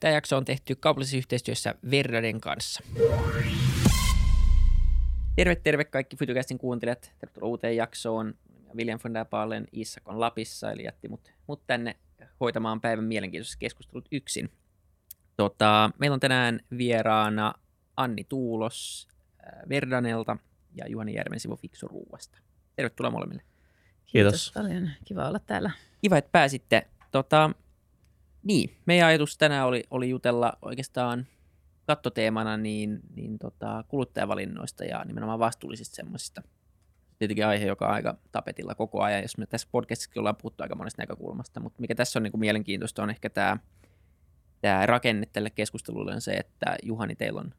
Tämä jakso on tehty kaupallisessa yhteistyössä Verdaden kanssa. Terve, terve kaikki Fytycastin kuuntelijat. Tervetuloa uuteen jaksoon. William von der Baalen Isak on Lapissa, eli jätti mut, mut tänne hoitamaan päivän mielenkiintoiset keskustelut yksin. Tota, meillä on tänään vieraana Anni Tuulos äh, Verdanelta ja Juhani Järvensivu Fiksu Ruuasta. Tervetuloa molemmille. Kiitos. Kiitos paljon. Kiva olla täällä. Kiva, että pääsitte. Tota, niin, meidän ajatus tänään oli, oli jutella oikeastaan kattoteemana niin, niin tota, kuluttajavalinnoista ja nimenomaan vastuullisista semmoisista. Tietenkin aihe, joka on aika tapetilla koko ajan, jos me tässä podcastissa ollaan puhuttu aika monesta näkökulmasta, mutta mikä tässä on niin kuin mielenkiintoista on ehkä tämä, tämä rakenne tälle keskustelulle on se, että Juhani, teillä on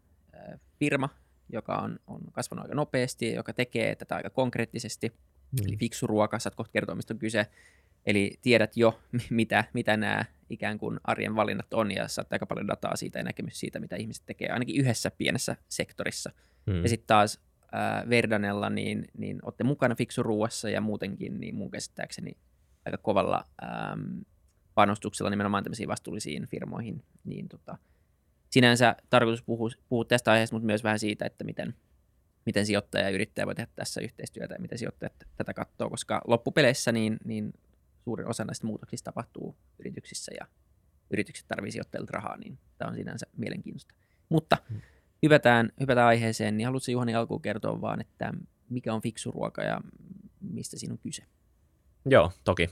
firma, joka on, on kasvanut aika nopeasti ja joka tekee tätä aika konkreettisesti. Mm. Eli fiksu ruoka, saat kohta kertoa, mistä on kyse. Eli tiedät jo, mitä, mitä nämä ikään kuin arjen valinnat on, ja saat aika paljon dataa siitä ja näkemys siitä, mitä ihmiset tekee, ainakin yhdessä pienessä sektorissa. Hmm. Ja sitten taas äh, Verdanella, niin, niin olette mukana fiksuruuassa ja muutenkin, niin mun käsittääkseni aika kovalla ähm, panostuksella nimenomaan tämmöisiin vastuullisiin firmoihin, niin tota, sinänsä tarkoitus puhua, puhua tästä aiheesta, mutta myös vähän siitä, että miten, miten sijoittaja ja yrittäjä voi tehdä tässä yhteistyötä ja miten sijoittajat tätä katsoo, koska loppupeleissä niin, niin suurin osa näistä muutoksista tapahtuu yrityksissä ja yritykset tarvitsisi sijoittajilta rahaa, niin tämä on sinänsä mielenkiintoista. Mutta hmm. hypätään, hypätään aiheeseen, niin haluatko Juhani alkuun kertoa vaan, että mikä on fiksu ruoka ja mistä siinä on kyse? Joo, toki.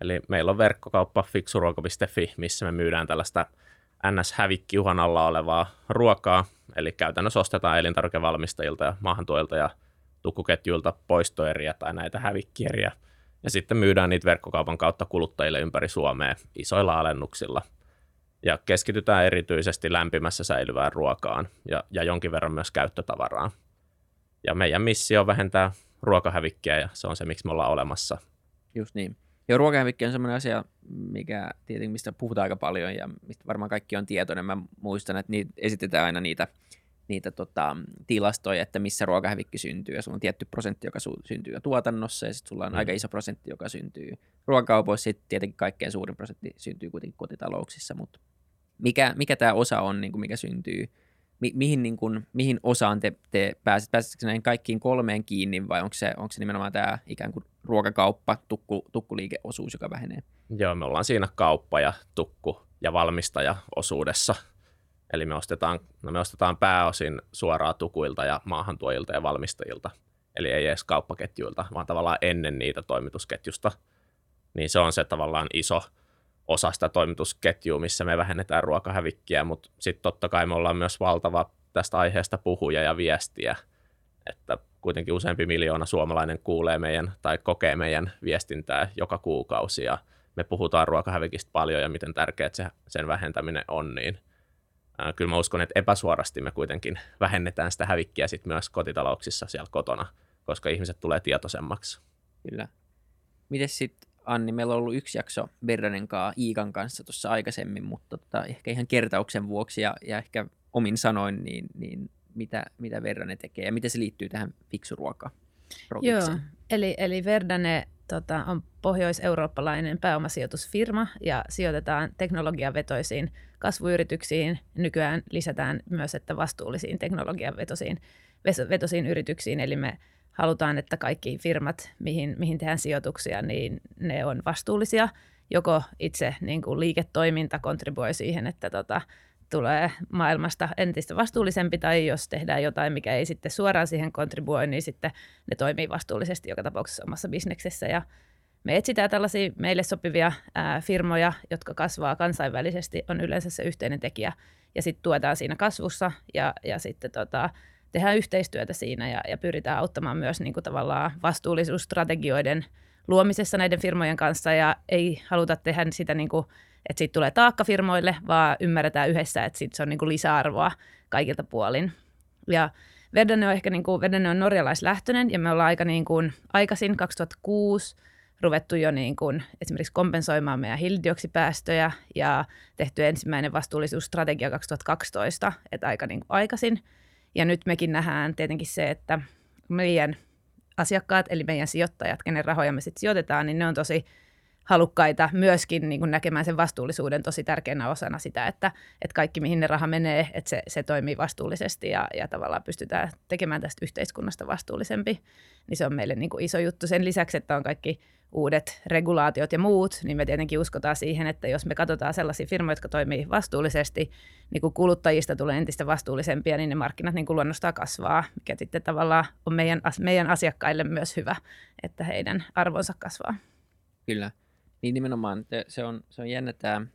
Eli meillä on verkkokauppa fiksuruoka.fi, missä me myydään tällaista NS-hävikki uhan alla olevaa ruokaa, eli käytännössä ostetaan elintarvikevalmistajilta ja maahantuojilta ja tukkuketjuilta poistoeriä tai näitä hävikkieriä – ja sitten myydään niitä verkkokaupan kautta kuluttajille ympäri Suomea isoilla alennuksilla. Ja keskitytään erityisesti lämpimässä säilyvään ruokaan ja, ja jonkin verran myös käyttötavaraan. Ja meidän missio on vähentää ruokahävikkiä ja se on se, miksi me ollaan olemassa. Just niin. Ja ruokahävikki on sellainen asia, mikä tietenkin mistä puhutaan aika paljon ja mistä varmaan kaikki on tietoinen. Mä muistan, että niitä esitetään aina niitä niitä tota, tilastoja, että missä ruokahävikki syntyy. Ja sulla on tietty prosentti, joka su- syntyy jo tuotannossa, ja sitten sulla on mm. aika iso prosentti, joka syntyy ruokakaupoissa. Sitten tietenkin kaikkein suurin prosentti syntyy kuitenkin kotitalouksissa, mutta mikä, mikä tämä osa on, niin kuin mikä syntyy, mi- mihin, niin kuin, mihin osaan te, te pääset? Pääsetkö näihin kaikkiin kolmeen kiinni, vai onko se, onko se nimenomaan tämä ikään kuin ruokakauppa, tukku, tukkuliikeosuus, joka vähenee? Joo, me ollaan siinä kauppa ja tukku ja valmistaja osuudessa – Eli me ostetaan, no me ostetaan pääosin suoraan tukuilta ja maahantuojilta ja valmistajilta. Eli ei edes kauppaketjuilta, vaan tavallaan ennen niitä toimitusketjusta. Niin se on se tavallaan iso osa sitä toimitusketjua, missä me vähennetään ruokahävikkiä, mutta sitten totta kai me ollaan myös valtava tästä aiheesta puhuja ja viestiä, että kuitenkin useampi miljoona suomalainen kuulee meidän tai kokee meidän viestintää joka kuukausi ja me puhutaan ruokahävikistä paljon ja miten tärkeää se, sen vähentäminen on, niin – kyllä mä uskon, että epäsuorasti me kuitenkin vähennetään sitä hävikkiä sit myös kotitalouksissa siellä kotona, koska ihmiset tulee tietoisemmaksi. Kyllä. Miten sitten Anni, meillä on ollut yksi jakso Berdanen kanssa Iikan kanssa tuossa aikaisemmin, mutta tota, ehkä ihan kertauksen vuoksi ja, ja ehkä omin sanoin, niin, niin mitä, mitä Verdane tekee ja miten se liittyy tähän fiksuruokaan? Joo, eli, eli Verdane tota, on pohjois-eurooppalainen pääomasijoitusfirma ja sijoitetaan teknologiavetoisiin kasvuyrityksiin. Nykyään lisätään myös, että vastuullisiin teknologiavetosiin vetosiin yrityksiin, eli me halutaan, että kaikki firmat, mihin, mihin tehdään sijoituksia, niin ne on vastuullisia. Joko itse niin kuin liiketoiminta kontribuoi siihen, että tota, tulee maailmasta entistä vastuullisempi, tai jos tehdään jotain, mikä ei sitten suoraan siihen kontribuoi, niin sitten ne toimii vastuullisesti joka tapauksessa omassa bisneksessä. Ja me etsitään tällaisia meille sopivia ää, firmoja, jotka kasvaa kansainvälisesti, on yleensä se yhteinen tekijä, ja sitten tuetaan siinä kasvussa, ja, ja sitten tota, tehdään yhteistyötä siinä, ja, ja pyritään auttamaan myös niin kuin tavallaan vastuullisuusstrategioiden luomisessa näiden firmojen kanssa, ja ei haluta tehdä sitä niin kuin että siitä tulee taakka firmoille, vaan ymmärretään yhdessä, että sit se on niin kuin lisäarvoa kaikilta puolin. Ja Verdane on ehkä niin kuin, Verdane on norjalaislähtöinen ja me ollaan aika niin kuin, aikaisin 2006 ruvettu jo niin kuin, esimerkiksi kompensoimaan meidän hiilidioksipäästöjä ja tehty ensimmäinen vastuullisuusstrategia 2012, että aika niin kuin aikaisin. Ja nyt mekin nähdään tietenkin se, että meidän asiakkaat, eli meidän sijoittajat, kenen rahoja me sitten sijoitetaan, niin ne on tosi halukkaita myöskin niin kuin näkemään sen vastuullisuuden tosi tärkeänä osana sitä, että, että kaikki mihin ne raha menee, että se, se toimii vastuullisesti ja, ja tavallaan pystytään tekemään tästä yhteiskunnasta vastuullisempi, niin se on meille niin kuin iso juttu. Sen lisäksi, että on kaikki uudet regulaatiot ja muut, niin me tietenkin uskotaan siihen, että jos me katsotaan sellaisia firmoja, jotka toimii vastuullisesti, niin kun kuluttajista tulee entistä vastuullisempia, niin ne markkinat niin luonnostaan kasvaa, mikä sitten tavallaan on meidän, meidän asiakkaille myös hyvä, että heidän arvonsa kasvaa. Kyllä. Niin nimenomaan se on, se on jännä tämä,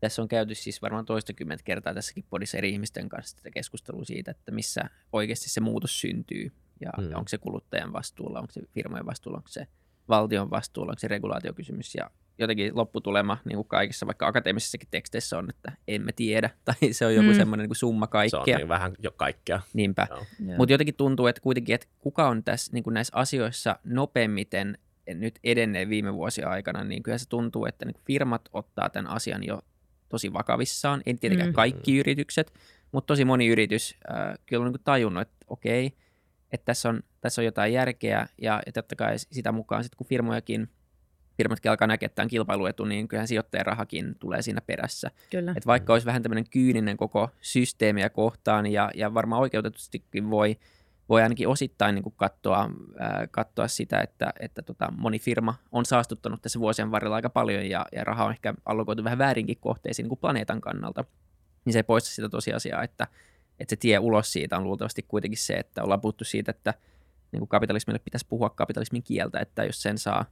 tässä on käyty siis varmaan toistakymmentä kertaa tässäkin podissa eri ihmisten kanssa tätä keskustelua siitä, että missä oikeasti se muutos syntyy ja, mm. onko se kuluttajan vastuulla, onko se firmojen vastuulla, onko se valtion vastuulla, onko se regulaatiokysymys ja jotenkin lopputulema niin kuin kaikissa, vaikka akateemisissakin teksteissä on, että emme tiedä, tai se on joku mm. semmoinen niin summa kaikkea. Se on niin vähän jo kaikkea. Niinpä. Mutta jotenkin tuntuu, että kuitenkin, että kuka on tässä niin kuin näissä asioissa nopeimmiten nyt edenneen viime vuosien aikana, niin kyllä se tuntuu, että niin firmat ottaa tämän asian jo tosi vakavissaan. En tietenkään mm. kaikki yritykset, mutta tosi moni yritys äh, kyllä on niin tajunnut, että okei, että tässä on, tässä on jotain järkeä ja, ja totta kai sitä mukaan sitten kun firmojakin firmatkin alkaa näkeä tämän kilpailuetu, niin kyllähän sijoittajan rahakin tulee siinä perässä. Kyllä. Et vaikka olisi vähän tämmöinen kyyninen koko systeemiä kohtaan ja, ja varmaan oikeutetustikin voi voi ainakin osittain niin kuin katsoa, ää, katsoa sitä, että, että tota, moni firma on saastuttanut tässä vuosien varrella aika paljon ja, ja raha on ehkä allokoitu vähän väärinkin kohteisiin niin kuin planeetan kannalta, niin se ei poista sitä tosiasiaa, että, että se tie ulos siitä on luultavasti kuitenkin se, että ollaan puhuttu siitä, että niin kuin kapitalismille pitäisi puhua kapitalismin kieltä, että jos sen saa,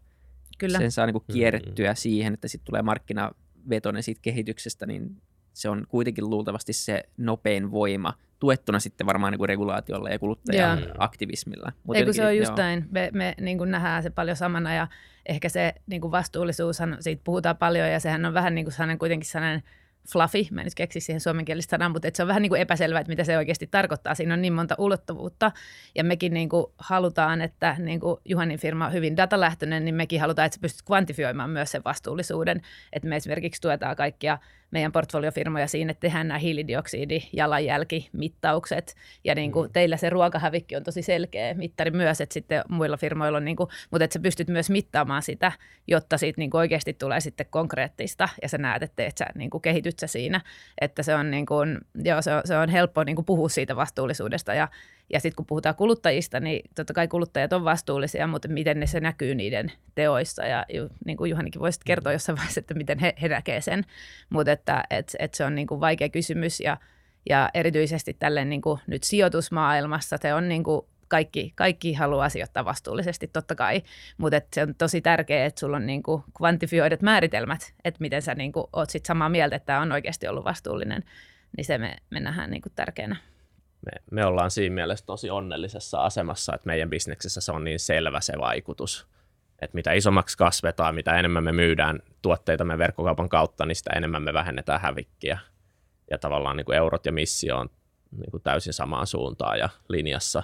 Kyllä. Sen saa niin kuin kierrettyä mm-hmm. siihen, että sitten tulee markkinavetoinen siitä kehityksestä, niin se on kuitenkin luultavasti se nopein voima – tuettuna sitten varmaan niin kuin regulaatiolla ja kuluttajan ja. aktivismilla. Mut Eikö se on just joo. näin. Me, me niin kuin nähdään se paljon samana ja ehkä se niin kuin vastuullisuushan, siitä puhutaan paljon ja sehän on vähän niin kuin sellainen, kuitenkin sellainen – fluffy, mä en nyt keksi siihen suomenkielistä sanaa, mutta se on vähän niin kuin epäselvää, että mitä se oikeasti tarkoittaa. Siinä on niin monta ulottuvuutta ja mekin niin kuin halutaan, että niin kuin Juhanin firma on hyvin datalähtöinen, niin mekin halutaan, että sä pystyt kvantifioimaan myös sen vastuullisuuden. Että me esimerkiksi tuetaan kaikkia meidän portfoliofirmoja siinä, että tehdään nämä hiilidioksidi, jalanjälkimittaukset ja niin kuin mm. teillä se ruokahävikki on tosi selkeä mittari myös, että sitten muilla firmoilla on, niin kuin, mutta että sä pystyt myös mittaamaan sitä, jotta siitä niin kuin oikeasti tulee sitten konkreettista. Ja sä näet, että sä niin kuin kehityt sä siinä, että se on, niin kuin, joo, se on, se on helppo niin kuin puhua siitä vastuullisuudesta. Ja ja sitten kun puhutaan kuluttajista, niin totta kai kuluttajat on vastuullisia, mutta miten ne se näkyy niiden teoissa. Ja niin kuin Juhanikin voisi kertoa jossain vaiheessa, että miten he, he näkevät sen. Mutta että et, et se on niin kuin vaikea kysymys ja, ja erityisesti tälle niin kuin nyt sijoitusmaailmassa se on niin kuin kaikki, kaikki haluaa sijoittaa vastuullisesti totta kai, mutta se on tosi tärkeää, että sulla on niin kvantifioidut määritelmät, että miten sä niin oot sit samaa mieltä, että tämä on oikeasti ollut vastuullinen, niin se me, me nähdään niin tärkeänä me, me ollaan siinä mielessä tosi onnellisessa asemassa, että meidän bisneksessä se on niin selvä se vaikutus. Että mitä isommaksi kasvetaan, mitä enemmän me myydään tuotteita me verkkokaupan kautta, niin sitä enemmän me vähennetään hävikkiä. Ja tavallaan niin kuin eurot ja missio on niin kuin täysin samaan suuntaan ja linjassa.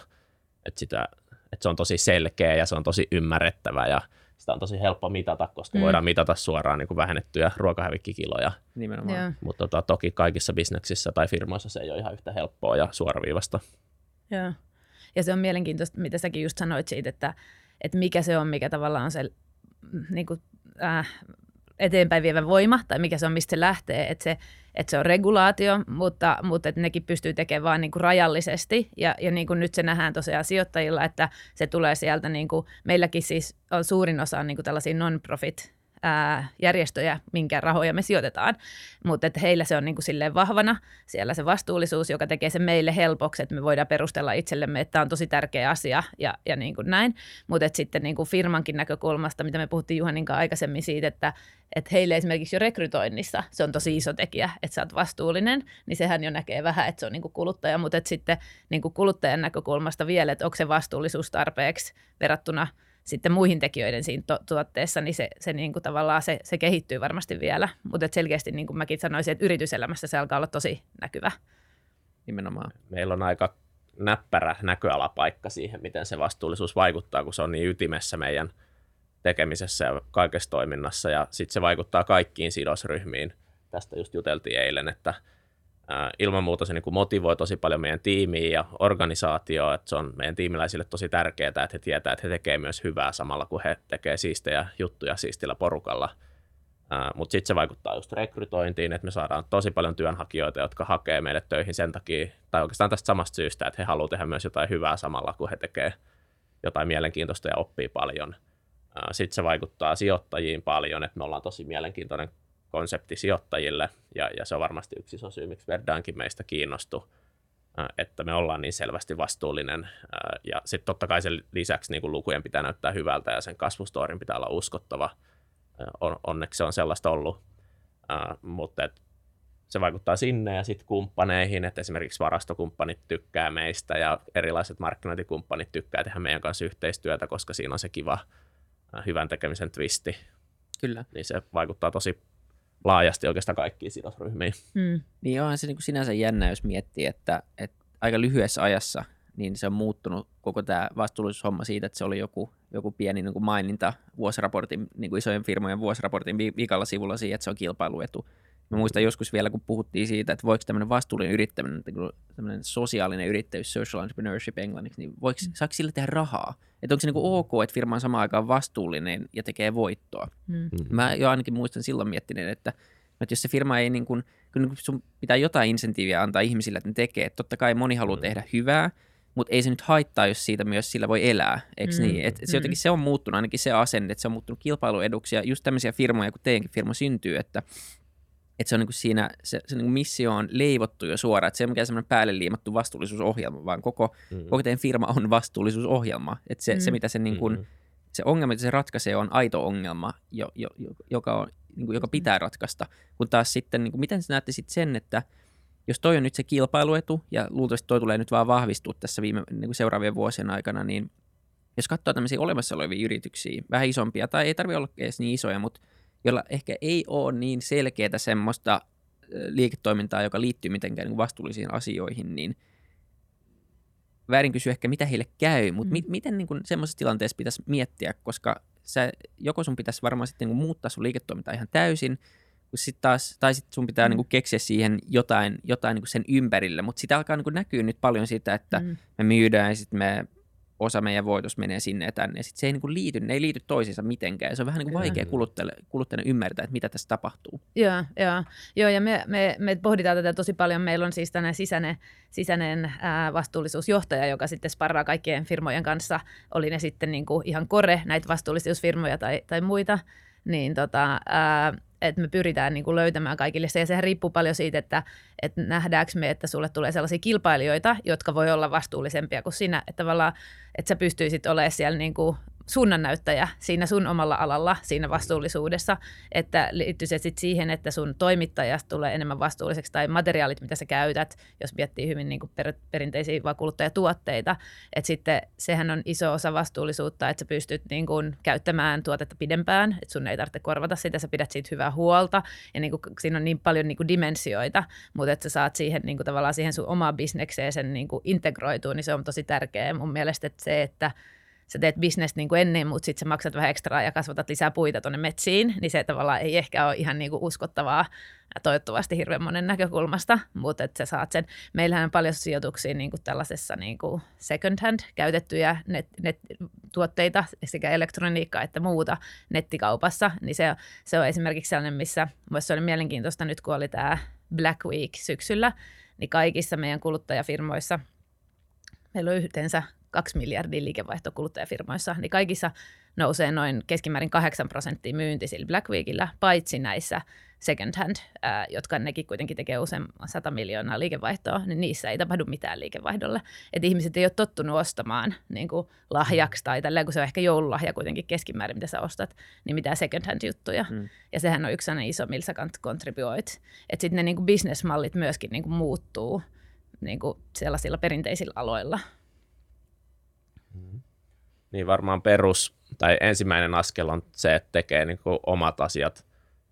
Että, sitä, että se on tosi selkeä ja se on tosi ymmärrettävä ja sitä on tosi helppo mitata, koska mm. voidaan mitata suoraan niin kuin vähennettyjä ruokahävikkikiloja. Nimenomaan. Mutta tota, toki kaikissa bisneksissä tai firmoissa se ei ole ihan yhtä helppoa ja suoraviivasta. Joo. Ja se on mielenkiintoista, mitä säkin just sanoit siitä, että, että mikä se on, mikä tavallaan on se niin kuin, äh, eteenpäin vievä voima, tai mikä se on, mistä se lähtee, että se, että se on regulaatio, mutta, mutta että nekin pystyy tekemään vain niin kuin rajallisesti, ja, ja niin kuin nyt se nähdään tosiaan sijoittajilla, että se tulee sieltä, niin kuin, meilläkin siis on suurin osa niin kuin tällaisia non-profit ää, järjestöjä, minkä rahoja me sijoitetaan. Mutta että heillä se on niin kuin silleen vahvana siellä se vastuullisuus, joka tekee se meille helpoksi, että me voidaan perustella itsellemme, että tämä on tosi tärkeä asia ja, ja niin kuin näin. Mutta sitten niin kuin firmankin näkökulmasta, mitä me puhuttiin Juhanin kanssa aikaisemmin siitä, että, että heille esimerkiksi jo rekrytoinnissa se on tosi iso tekijä, että sä oot vastuullinen, niin sehän jo näkee vähän, että se on niin kuin kuluttaja, mutta että sitten niin kuin kuluttajan näkökulmasta vielä, että onko se vastuullisuus tarpeeksi verrattuna – sitten muihin tekijöiden siinä to- tuotteessa, niin se, se niin kuin tavallaan se, se kehittyy varmasti vielä. Mutta selkeästi niin kuin mäkin sanoisin, että yrityselämässä se alkaa olla tosi näkyvä. Nimenomaan. Meillä on aika näppärä näköalapaikka siihen, miten se vastuullisuus vaikuttaa, kun se on niin ytimessä meidän tekemisessä ja kaikessa toiminnassa. Ja sitten se vaikuttaa kaikkiin sidosryhmiin. Tästä just juteltiin eilen, että ilman muuta se niin kuin motivoi tosi paljon meidän tiimiä ja organisaatioa, että se on meidän tiimiläisille tosi tärkeää, että he tietää, että he tekevät myös hyvää samalla, kun he tekevät siistejä juttuja siistillä porukalla. Mutta sitten se vaikuttaa just rekrytointiin, että me saadaan tosi paljon työnhakijoita, jotka hakee meille töihin sen takia, tai oikeastaan tästä samasta syystä, että he haluavat tehdä myös jotain hyvää samalla, kun he tekevät jotain mielenkiintoista ja oppii paljon. Sitten se vaikuttaa sijoittajiin paljon, että me ollaan tosi mielenkiintoinen konsepti sijoittajille, ja, ja se on varmasti yksi iso syy, miksi Verdaankin meistä kiinnostui, että me ollaan niin selvästi vastuullinen, ja sitten totta kai sen lisäksi niin kuin lukujen pitää näyttää hyvältä, ja sen kasvustorin pitää olla uskottava, on, onneksi se on sellaista ollut, mutta et se vaikuttaa sinne ja sitten kumppaneihin, että esimerkiksi varastokumppanit tykkää meistä ja erilaiset markkinointikumppanit tykkää tehdä meidän kanssa yhteistyötä, koska siinä on se kiva hyvän tekemisen twisti. Kyllä. Niin se vaikuttaa tosi laajasti oikeastaan kaikkiin sidosryhmiin. Mm. Niin onhan se niin kuin sinänsä jännä, jos miettii, että, että aika lyhyessä ajassa niin se on muuttunut koko tämä vastuullisuushomma siitä, että se oli joku, joku pieni niin kuin maininta vuosiraportin, niin kuin isojen firmojen vuosiraportin viikalla sivulla siihen, että se on kilpailuetu. Mä muistan joskus vielä, kun puhuttiin siitä, että voiko tämmöinen vastuullinen yrittäminen, tämmöinen sosiaalinen yrittäjyys, social entrepreneurship englanniksi, niin voiko, mm. saako sillä tehdä rahaa? Että onko se niin kuin ok, että firma on samaan aikaan vastuullinen ja tekee voittoa? Mm. mm. Mä jo ainakin muistan silloin miettineen, että, että jos se firma ei niin kuin, kyllä niin sun pitää jotain insentiiviä antaa ihmisille, että ne tekee. Että totta kai moni haluaa mm. tehdä hyvää, mutta ei se nyt haittaa, jos siitä myös sillä voi elää, eikö mm, niin? Et se jotenkin se on muuttunut, ainakin se asenne, että se on muuttunut kilpailueduksi, ja just tämmöisiä firmoja, kun teidänkin firma syntyy, että, että se on niin kuin siinä, se, se niin kuin missio on leivottu jo suoraan, että se ei ole mikään semmoinen päälle liimattu vastuullisuusohjelma, vaan koko, mm. koko teidän firma on vastuullisuusohjelma, että se, mm. se mitä se, niin kuin, mm. se ongelma, mitä se ratkaisee, on aito ongelma, jo, jo, joka, on, niin kuin, joka pitää ratkaista, kun taas sitten, niin kuin, miten sä näette sitten sen, että jos toi on nyt se kilpailuetu, ja luultavasti toi tulee nyt vaan vahvistua tässä viime, niin kuin seuraavien vuosien aikana, niin jos katsoo tämmöisiä olemassa olevia yrityksiä, vähän isompia, tai ei tarvitse olla edes niin isoja, mutta jolla ehkä ei ole niin selkeää semmoista liiketoimintaa, joka liittyy mitenkään niin vastuullisiin asioihin, niin väärin kysyä ehkä, mitä heille käy, mutta mm. mi- miten niin semmoisessa tilanteessa pitäisi miettiä, koska sä, joko sun pitäisi varmaan sitten niin muuttaa sun liiketoimintaa ihan täysin, sit taas, tai sitten sun pitää mm. niin keksiä siihen jotain, jotain niin sen ympärille, mutta sitä alkaa niin näkyä nyt paljon sitä, että mm. me myydään ja sitten me osa meidän voitos menee sinne ja tänne. Ja sit se ei niin liity, ne ei liity toisiinsa mitenkään. Ja se on vähän niin kuin vaikea kuluttajalle, ymmärtää, että mitä tässä tapahtuu. Joo, joo. joo ja me, me, me pohditaan tätä tosi paljon. Meillä on siis tänään sisäinen, sisäinen ää, vastuullisuusjohtaja, joka sitten sparraa kaikkien firmojen kanssa. Oli ne sitten niin kuin ihan kore, näitä vastuullisuusfirmoja tai, tai muita. Niin tota, ää, että me pyritään niin kuin löytämään kaikille se. Ja sehän riippuu paljon siitä, että, että nähdäänkö me, että sulle tulee sellaisia kilpailijoita, jotka voi olla vastuullisempia kuin sinä. Että tavallaan, että sä pystyisit olemaan siellä niin kuin suunnannäyttäjä siinä sun omalla alalla, siinä vastuullisuudessa, että liittyy se sitten siihen, että sun toimittajasta tulee enemmän vastuulliseksi tai materiaalit, mitä sä käytät, jos miettii hyvin niin kuin per, perinteisiä kuluttajatuotteita, että sitten sehän on iso osa vastuullisuutta, että sä pystyt niin kuin käyttämään tuotetta pidempään, että sun ei tarvitse korvata sitä, sä pidät siitä hyvää huolta ja niin kuin, siinä on niin paljon niin kuin dimensioita, mutta että sä saat siihen niin kuin tavallaan siihen sun omaan bisnekseen sen niin kuin integroitua, niin se on tosi tärkeää mun mielestä, että se, että sä teet bisnestä niin kuin ennen, mutta sitten sä maksat vähän ekstraa ja kasvatat lisää puita tuonne metsiin, niin se tavallaan ei ehkä ole ihan niin kuin uskottavaa toivottavasti hirveän monen näkökulmasta, mutta että sä saat sen. Meillähän on paljon sijoituksia niin kuin tällaisessa niin kuin second hand käytettyjä net, net, tuotteita, sekä elektroniikkaa että muuta nettikaupassa, niin se, se on esimerkiksi sellainen, missä se oli mielenkiintoista nyt, kun oli tämä Black Week syksyllä, niin kaikissa meidän kuluttajafirmoissa meillä on yhteensä 2 miljardia liikevaihto kuluttajafirmoissa, niin kaikissa nousee noin keskimäärin 8 prosenttia myynti sillä Black Weekillä, paitsi näissä second hand, ää, jotka nekin kuitenkin tekee usein 100 miljoonaa liikevaihtoa, niin niissä ei tapahdu mitään liikevaihdolle. Et ihmiset ei ole tottunut ostamaan niin kuin lahjaksi tai tällä, kun se on ehkä joululahja kuitenkin keskimäärin, mitä sä ostat, niin mitään second hand juttuja. Mm. Ja sehän on yksi iso, millä sä contribuoit. Että sitten ne niin kuin bisnesmallit myöskin niin kuin muuttuu niin kuin sellaisilla perinteisillä aloilla. Niin varmaan perus tai ensimmäinen askel on se, että tekee niin kuin omat asiat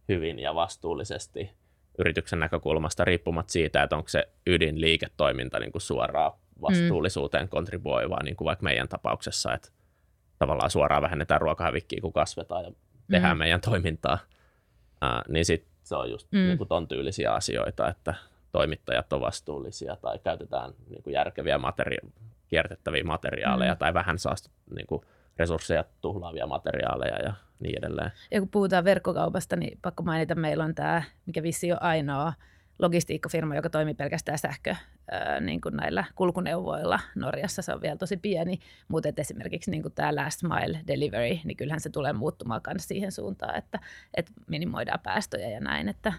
hyvin ja vastuullisesti yrityksen näkökulmasta riippumatta siitä, että onko se ydinliiketoiminta niin kuin suoraan vastuullisuuteen mm. kontribuoivaa, niin kuin vaikka meidän tapauksessa, että tavallaan suoraan vähennetään ruokahävikkiä, kun kasvetaan ja tehdään mm. meidän toimintaa, uh, niin sitten se on just mm. niin kuin ton tyylisiä asioita, että toimittajat on vastuullisia tai käytetään niin kuin järkeviä materia- kiertettäviä materiaaleja mm. tai vähän saastu, niin kuin resursseja tuhlaavia materiaaleja ja niin edelleen. Ja kun puhutaan verkkokaupasta, niin pakko mainita, meillä on tämä, mikä vissi on ainoa logistiikkafirma, joka toimii pelkästään sähkö ää, niin kuin näillä kulkuneuvoilla. Norjassa se on vielä tosi pieni, mutta esimerkiksi niin kuin tämä last mile delivery, niin kyllähän se tulee muuttumaan myös siihen suuntaan, että, että minimoidaan päästöjä ja näin, että,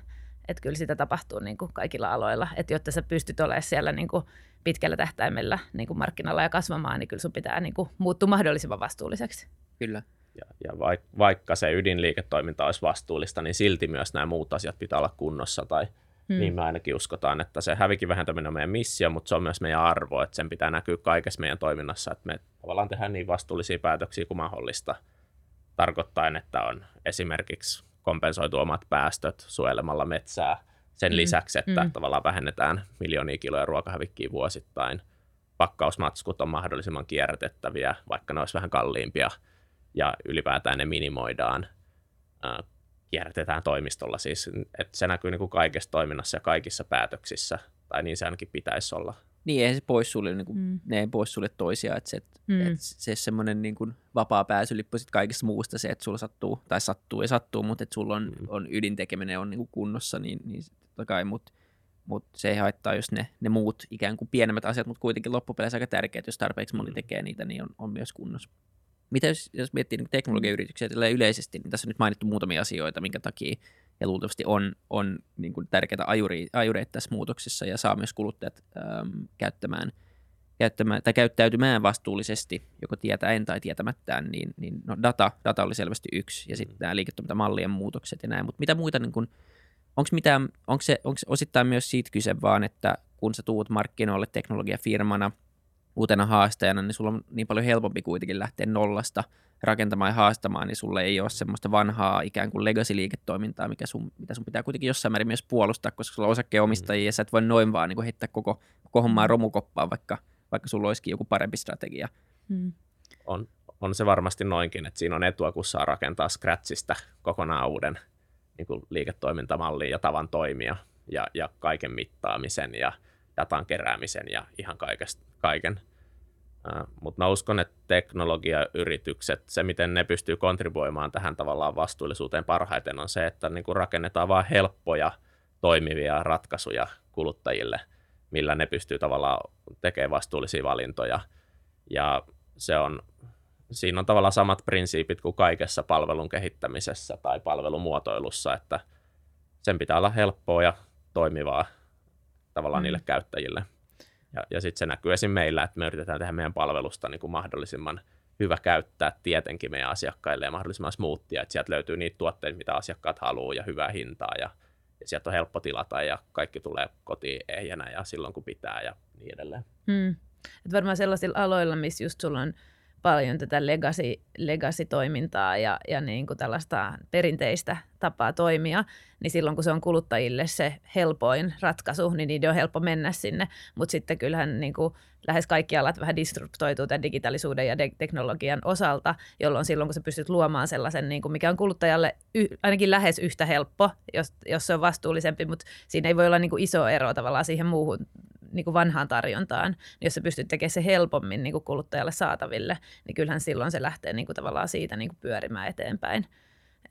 että kyllä sitä tapahtuu niin kuin kaikilla aloilla, että jotta sä pystyt olemaan siellä niin kuin pitkällä tähtäimellä niin kuin markkinalla ja kasvamaan, niin kyllä sun pitää niin kuin muuttua mahdollisimman vastuulliseksi. Kyllä. Ja, ja vaikka se ydinliiketoiminta olisi vastuullista, niin silti myös nämä muut asiat pitää olla kunnossa tai – Hmm. Niin me ainakin uskotaan, että se hävikin vähentäminen on meidän missio, mutta se on myös meidän arvo, että sen pitää näkyä kaikessa meidän toiminnassa, että me tavallaan tehdään niin vastuullisia päätöksiä kuin mahdollista, tarkoittaen, että on esimerkiksi kompensoitu omat päästöt suojelemalla metsää sen hmm. lisäksi, että hmm. tavallaan vähennetään miljoonia kiloja ruokahävikkiä vuosittain. Pakkausmatskut on mahdollisimman kierrätettäviä, vaikka ne olisi vähän kalliimpia, ja ylipäätään ne minimoidaan kierrätetään toimistolla siis, että se näkyy niin kuin kaikessa toiminnassa ja kaikissa päätöksissä, tai niin se ainakin pitäisi olla. Niin, ei se poissulje, niin kuin, mm. ne ei poissulje toisiaan, että se, mm. että se semmoinen niin kuin vapaa pääsylippu sitten kaikesta muusta se, että sulla sattuu, tai sattuu ja sattuu, mutta että sulla on, mm. on ydintekeminen on niin kuin kunnossa, niin, niin totta kai, mutta mut se ei haittaa, jos ne, ne muut ikään kuin pienemmät asiat, mutta kuitenkin loppupeleissä aika tärkeät, jos tarpeeksi moni mm. tekee niitä, niin on, on myös kunnossa. Mitä jos, jos miettii niin teknologiayrityksiä yleisesti, niin tässä on nyt mainittu muutamia asioita, minkä takia ja luultavasti on, on niin kuin tärkeitä ajuri, ajureita tässä muutoksessa ja saa myös kuluttajat äm, käyttämään, käyttämään tai käyttäytymään vastuullisesti, joko tietäen tai tietämättään, niin, niin no data, data oli selvästi yksi ja sitten mm. nämä liiketoimintamallien muutokset ja näin, mutta mitä muita, niin kuin, onko, mitään, onko, se, onko se osittain myös siitä kyse vaan, että kun sä tuut markkinoille teknologiafirmana – uutena haastajana, niin sulla on niin paljon helpompi kuitenkin lähteä nollasta rakentamaan ja haastamaan, niin sulle ei ole semmoista vanhaa ikään kuin legacy-liiketoimintaa, mikä sun, mitä sun pitää kuitenkin jossain määrin myös puolustaa, koska sulla on osakkeenomistajia mm. ja sä et voi noin vaan niin kuin heittää koko, koko hommaa romukoppaan, vaikka, vaikka sulla olisikin joku parempi strategia. Mm. On, on se varmasti noinkin, että siinä on etua, kun saa rakentaa scratchista kokonaan uuden niin kuin liiketoimintamallin ja tavan toimia ja, ja kaiken mittaamisen ja datan keräämisen ja ihan kaikesta, kaiken. Uh, Mutta mä uskon, että teknologiayritykset, se miten ne pystyy kontribuoimaan tähän tavallaan vastuullisuuteen parhaiten on se, että niin kuin rakennetaan vain helppoja toimivia ratkaisuja kuluttajille, millä ne pystyy tavallaan tekemään vastuullisia valintoja. Ja se on, siinä on tavallaan samat prinsiipit kuin kaikessa palvelun kehittämisessä tai palvelumuotoilussa, että sen pitää olla helppoa ja toimivaa tavallaan mm. niille käyttäjille. Ja, ja sitten se näkyy esim. meillä, että me yritetään tehdä meidän palvelusta niin kuin mahdollisimman hyvä käyttää tietenkin meidän asiakkaille ja mahdollisimman smoothia, että sieltä löytyy niitä tuotteita, mitä asiakkaat haluaa ja hyvää hintaa ja, ja sieltä on helppo tilata ja kaikki tulee kotiin ehjänä ja silloin kun pitää ja niin edelleen. Mm. Et varmaan sellaisilla aloilla, missä just sulla on paljon tätä legacy, legacy-toimintaa ja, ja niin kuin tällaista perinteistä tapaa toimia, niin silloin kun se on kuluttajille se helpoin ratkaisu, niin niiden on helppo mennä sinne. Mutta sitten kyllähän niin kuin lähes kaikki alat vähän disruptoituu tämän digitaalisuuden ja de- teknologian osalta, jolloin silloin kun sä pystyt luomaan sellaisen, niin kuin mikä on kuluttajalle y- ainakin lähes yhtä helppo, jos, jos se on vastuullisempi, mutta siinä ei voi olla niin kuin iso ero tavallaan siihen muuhun niin kuin vanhaan tarjontaan, niin jos sä pystyt tekemään se helpommin niin kuin kuluttajalle saataville, niin kyllähän silloin se lähtee niin kuin tavallaan siitä niin kuin pyörimään eteenpäin.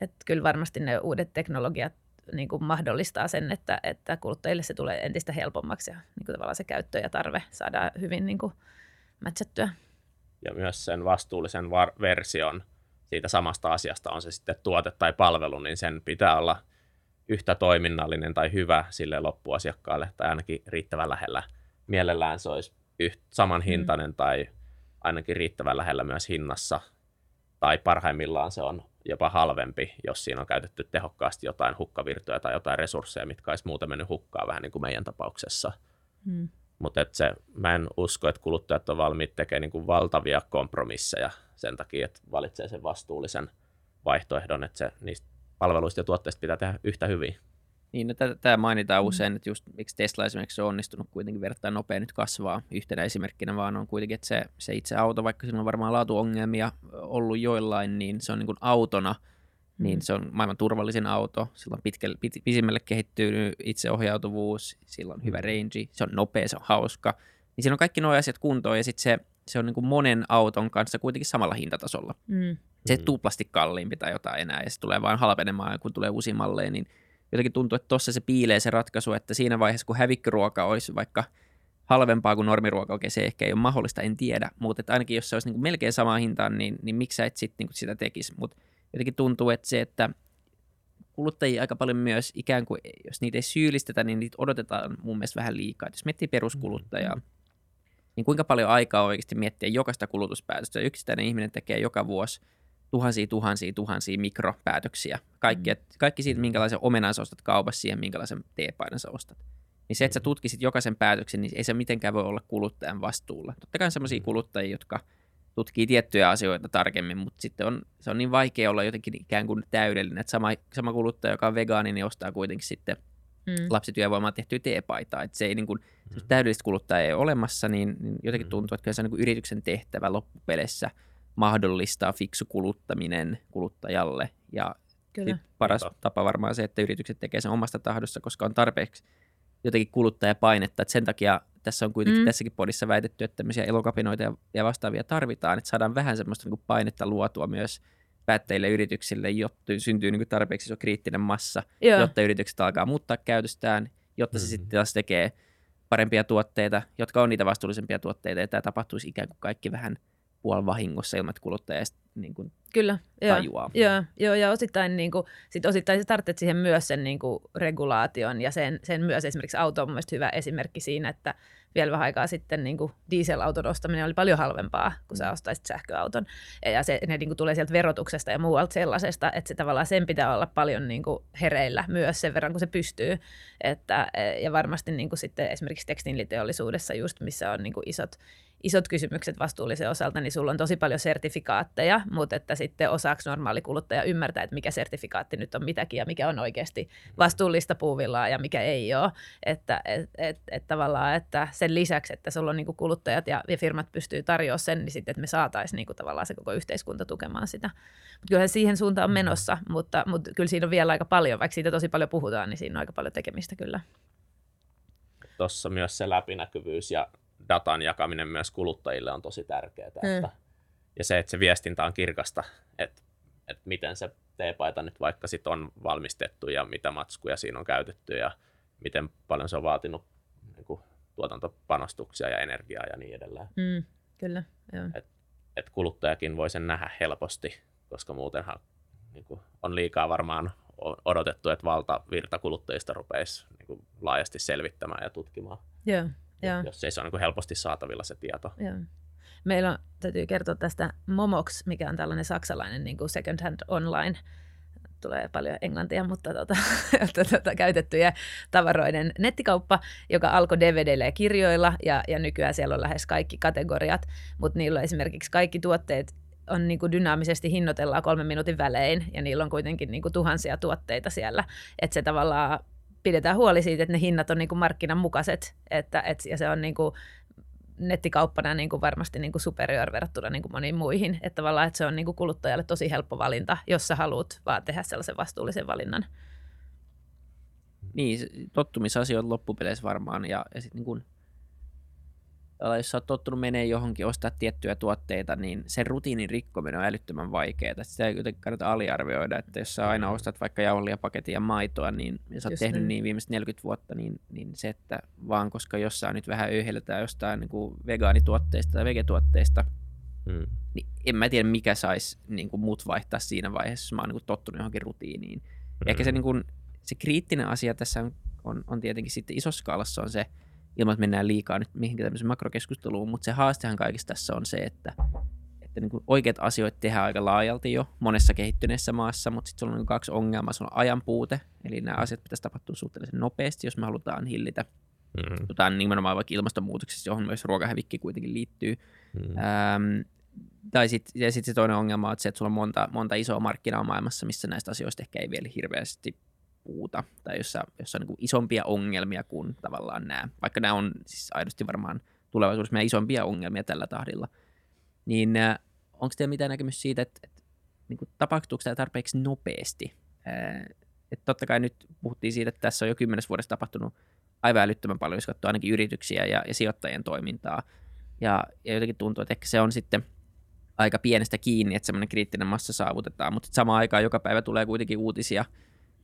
Että kyllä varmasti ne uudet teknologiat niin kuin mahdollistaa sen, että, että kuluttajille se tulee entistä helpommaksi ja niin kuin tavallaan se käyttö ja tarve saadaan hyvin niin kuin matchattyä. Ja myös sen vastuullisen var- version siitä samasta asiasta, on se sitten tuote tai palvelu, niin sen pitää olla – yhtä toiminnallinen tai hyvä sille loppuasiakkaalle tai ainakin riittävän lähellä. Mielellään se olisi yht, samanhintainen mm. tai ainakin riittävän lähellä myös hinnassa tai parhaimmillaan se on jopa halvempi, jos siinä on käytetty tehokkaasti jotain hukkavirtoja tai jotain resursseja, mitkä olisi muuten mennyt hukkaan vähän niin kuin meidän tapauksessa. Mm. Mutta se, mä en usko, että kuluttajat on valmiit tekemään niin kuin valtavia kompromisseja sen takia, että valitsee sen vastuullisen vaihtoehdon, että se, niistä palveluista ja tuotteista pitää tehdä yhtä hyvin. Niin, no, tämä mainitaan mm. usein, että just miksi Tesla esimerkiksi on onnistunut kuitenkin verrattain nopea nyt kasvaa yhtenä esimerkkinä, vaan on kuitenkin, että se, se itse auto, vaikka sillä on varmaan laatuongelmia ollut joillain, niin se on niin kuin autona niin se on maailman turvallisin auto, sillä on pitkälle, pit, pisimmälle kehittynyt itseohjautuvuus, sillä on hyvä range, se on nopea, se on hauska. Niin siinä on kaikki nuo asiat kuntoon ja sitten se, se on niin kuin monen auton kanssa kuitenkin samalla hintatasolla. Mm. Se ei Mm. tuplasti kalliimpi tai jotain enää ja se tulee vain halpenemaan, kun tulee uusi malleja, niin jotenkin tuntuu, että tuossa se piilee se ratkaisu, että siinä vaiheessa, kun hävikkiruoka olisi vaikka halvempaa kuin normiruoka, okei se ehkä ei ole mahdollista, en tiedä, mutta että ainakin jos se olisi niin kuin melkein samaan hintaan, niin, niin miksi sä et sitten niin kuin sitä tekisi, mutta jotenkin tuntuu, että se, että kuluttajia aika paljon myös ikään kuin, jos niitä ei syyllistetä, niin niitä odotetaan mun mielestä vähän liikaa. Et jos miettii peruskuluttajaa, niin kuinka paljon aikaa on oikeasti miettiä jokaista kulutuspäätöstä. Yksittäinen ihminen tekee joka vuosi tuhansia, tuhansia, tuhansia mikropäätöksiä. Kaikki, Mm. kaikki siitä, minkälaisen omenan sä ostat kaupassa siihen, minkälaisen teepaidan sä ostat. Niin se, että sä tutkisit jokaisen päätöksen, niin ei se mitenkään voi olla kuluttajan vastuulla. Totta kai on sellaisia kuluttajia, jotka tutkii tiettyjä asioita tarkemmin, mutta sitten on, se on niin vaikea olla jotenkin ikään kuin täydellinen, että sama, sama kuluttaja, joka on vegaani, niin ostaa kuitenkin sitten Mm. lapsityövoimaa tehtyä teepaitaa. Että se ei niin kuin, mm. täydellistä kuluttajaa ei ole olemassa, niin, niin jotenkin Mm. tuntuu, että kyllä se on niin kuin yrityksen tehtävä loppupeleissä mahdollistaa fiksu kuluttaminen kuluttajalle. Ja Kyllä. paras Niinpä. tapa varmaan se, että yritykset tekee sen omasta tahdossa, koska on tarpeeksi jotenkin kuluttajapainetta. Että sen takia tässä on kuitenkin Mm. mm. tässäkin podissa väitetty, että tämmöisiä elokapinoita ja, ja vastaavia tarvitaan, että saadaan vähän semmoista niin kuin painetta luotua myös päättäjille yrityksille, jotta syntyy niin kuin tarpeeksi iso kriittinen massa, Joo. jotta yritykset alkaa muuttaa käytöstään, jotta se Mhm. sitten taas tekee parempia tuotteita, jotka on niitä vastuullisempia tuotteita, ja tämä tapahtuisi ikään kuin kaikki vähän puolivahingossa ilman, että kuluttaja edes niin kuin Kyllä, joo. tajuaa. Joo, joo, ja osittain, niin kuin, sit osittain sä tarvitset siihen myös sen niin kuin, regulaation ja sen, sen myös esimerkiksi auto on mun mielestä hyvä esimerkki siinä, että vielä vähän aikaa sitten niin kuin dieselauton ostaminen oli paljon halvempaa, kun sä ostaisit sähköauton. Ja se, ne niin kuin, tulee sieltä verotuksesta ja muualta sellaisesta, että se tavallaan sen pitää olla paljon niin kuin, hereillä myös sen verran, kun se pystyy. Että, ja varmasti niin kuin, sitten esimerkiksi tekstiiliteollisuudessa just, missä on niin kuin, isot, isot kysymykset vastuullisen osalta, niin sulla on tosi paljon sertifikaatteja, mutta että sitten osaako normaali kuluttaja ymmärtää, että mikä sertifikaatti nyt on mitäkin ja mikä on oikeasti vastuullista puuvillaa ja mikä ei ole. Että et, et, et tavallaan, että sen lisäksi, että sulla on niinku kuluttajat ja, ja firmat pystyy tarjoamaan sen, niin sitten, että me saataisiin niinku tavallaan se koko yhteiskunta tukemaan sitä. Mut kyllähän siihen suuntaan on menossa, mutta, mutta kyllä siinä on vielä aika paljon, vaikka siitä tosi paljon puhutaan, niin siinä on aika paljon tekemistä kyllä. Tuossa myös se läpinäkyvyys ja datan jakaminen myös kuluttajille on tosi tärkeää. Että, ja se, että se viestintä on kirkasta, että, että miten se teepaita nyt vaikka sit on valmistettu ja mitä matskuja siinä on käytetty ja miten paljon se on vaatinut niin kuin, tuotantopanostuksia ja energiaa ja niin edelleen. Mm, kyllä, joo. Että kuluttajakin voi sen nähdä helposti, koska muutenhan niin kuin, on liikaa varmaan odotettu, että valtavirta kuluttajista rupeisi niin kuin, laajasti selvittämään ja tutkimaan, Joo, joo. jos ei se ole niin helposti saatavilla se tieto. Joo. Meillä on, täytyy kertoa tästä Momox, mikä on tällainen saksalainen niin kuin second hand online, tulee paljon englantia, mutta tota, tota, käytettyjä tavaroiden nettikauppa, joka alkoi DVDllä ja kirjoilla, ja, ja nykyään siellä on lähes kaikki kategoriat, mutta niillä on esimerkiksi kaikki tuotteet on niin kuin dynaamisesti hinnoitellaan kolmen minuutin välein, ja niillä on kuitenkin niin kuin tuhansia tuotteita siellä, että se tavallaan pidetään huoli siitä, että ne hinnat on niin kuin markkinan mukaiset, että, et, ja se on niin kuin nettikauppana niin kuin varmasti niin kuin superior verrattuna niin kuin moniin muihin. Että tavallaan että se on niin kuin kuluttajalle tosi helppo valinta, jos sä haluat vaan tehdä sellaisen vastuullisen valinnan. Niin, tottumisasioita loppupeleissä varmaan. Ja, ja sitten niin tavallaan jos sä oot tottunut menee johonkin ostaa tiettyjä tuotteita, niin sen rutiinin rikkominen on älyttömän vaikeaa. Sitä ei jotenkin kannata aliarvioida, että jos sä aina ostat vaikka jauhelihapaketin ja maitoa, niin ja sä oot Just tehnyt näin. niin viimeiset 40 vuotta, niin, niin se, että vaan koska jossain nyt vähän öyhelletään jostain niin kuin vegaanituotteista tai vegetuotteista, Mm. niin en mä tiedä mikä saisi niin kuin mut vaihtaa siinä vaiheessa, jos mä oon niin kuin tottunut johonkin rutiiniin. Ja Ehkä se, Mm. niin kuin, se kriittinen asia tässä on, on, on tietenkin sitten isossa skaalassa on se, ilman että mennään liikaa nyt mihinkään tämmöiseen makrokeskusteluun, mutta se haastehan kaikessa tässä on se, että, että niin kuin oikeat asioita tehdään aika laajalti jo monessa kehittyneessä maassa, mutta sitten sulla on niin kaksi ongelmaa. Sulla on ajan puute, eli nämä asiat pitäisi tapahtua suhteellisen nopeasti, jos me halutaan hillitä Mm. jotain nimenomaan vaikka ilmastonmuutoksessa, johon myös ruokahävikki kuitenkin liittyy. Mm. Ähm, tai sitten sit se toinen ongelma on se, että sulla on monta, monta isoa markkinaa maailmassa, missä näistä asioista ehkä ei vielä hirveästi puhuta, tai jossa, jossa on niin kuin isompia ongelmia kuin tavallaan nämä, vaikka nämä on siis aidosti varmaan tulevaisuudessa meidän isompia ongelmia tällä tahdilla, niin äh, onko teillä mitään näkemys siitä, että, että niin kuin, tapahtuuko tämä tarpeeksi nopeasti. että totta kai nyt puhuttiin siitä, että tässä on jo kymmenes vuodessa tapahtunut aivan älyttömän paljon, jos katsoo ainakin yrityksiä ja, ja sijoittajien toimintaa. Ja, ja jotenkin tuntuu, että ehkä se on sitten aika pienestä kiinni, että semmoinen kriittinen massa saavutetaan, mutta samaan aikaan joka päivä tulee kuitenkin uutisia,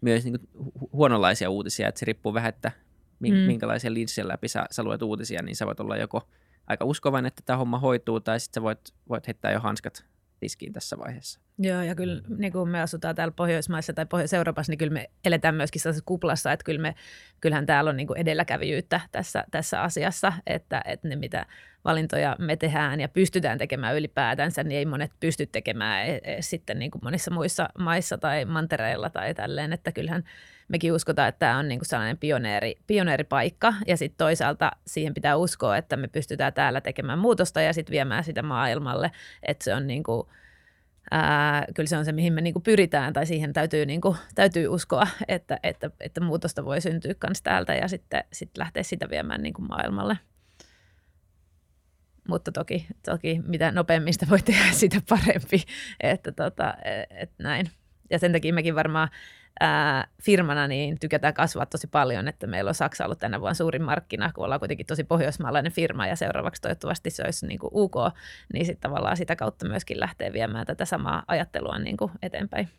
myös niin kuin huononlaisia uutisia, että se riippuu vähän, että mm. minkälaisia linsien läpi sä, sä luet uutisia, niin sä voit olla joko aika uskovainen, että tämä homma hoituu, tai sitten sä voit, voit heittää jo hanskat tiskiin tässä vaiheessa. Joo, ja kyllä niin kuin me asutaan täällä Pohjoismaissa tai Pohjois-Euroopassa, niin kyllä me eletään myöskin sellaisessa kuplassa, että kyllä me, kyllähän täällä on niin kuin edelläkävijyyttä tässä, tässä asiassa, että, että ne mitä valintoja me tehdään ja pystytään tekemään ylipäätänsä, niin ei monet pysty tekemään e, e, sitten niin kuin monissa muissa maissa tai mantereilla tai tälleen, että kyllähän mekin uskotaan, että tämä on niin kuin sellainen pioneeri, pioneeripaikka. Ja sitten toisaalta siihen pitää uskoa, että me pystytään täällä tekemään muutosta ja sitten viemään sitä maailmalle, että se on niin kuin, ää, kyllä se on se, mihin me niinku pyritään, tai siihen täytyy, niinku, täytyy uskoa, että, että, että muutosta voi syntyä myös täältä ja sitten sit lähteä sitä viemään niinku maailmalle. Mutta toki, toki mitä nopeammin sitä voi tehdä, sitä parempi, että tota, et näin. Ja sen takia mekin varmaan ää, firmana niin tykätään kasvaa tosi paljon, että meillä on Saksa ollut tänä vuonna suurin markkina, kun ollaan kuitenkin tosi pohjoismaalainen firma ja seuraavaksi toivottavasti se olisi niin kuin UK, niin sitten tavallaan sitä kautta myöskin lähtee viemään tätä samaa ajattelua niin kuin eteenpäin.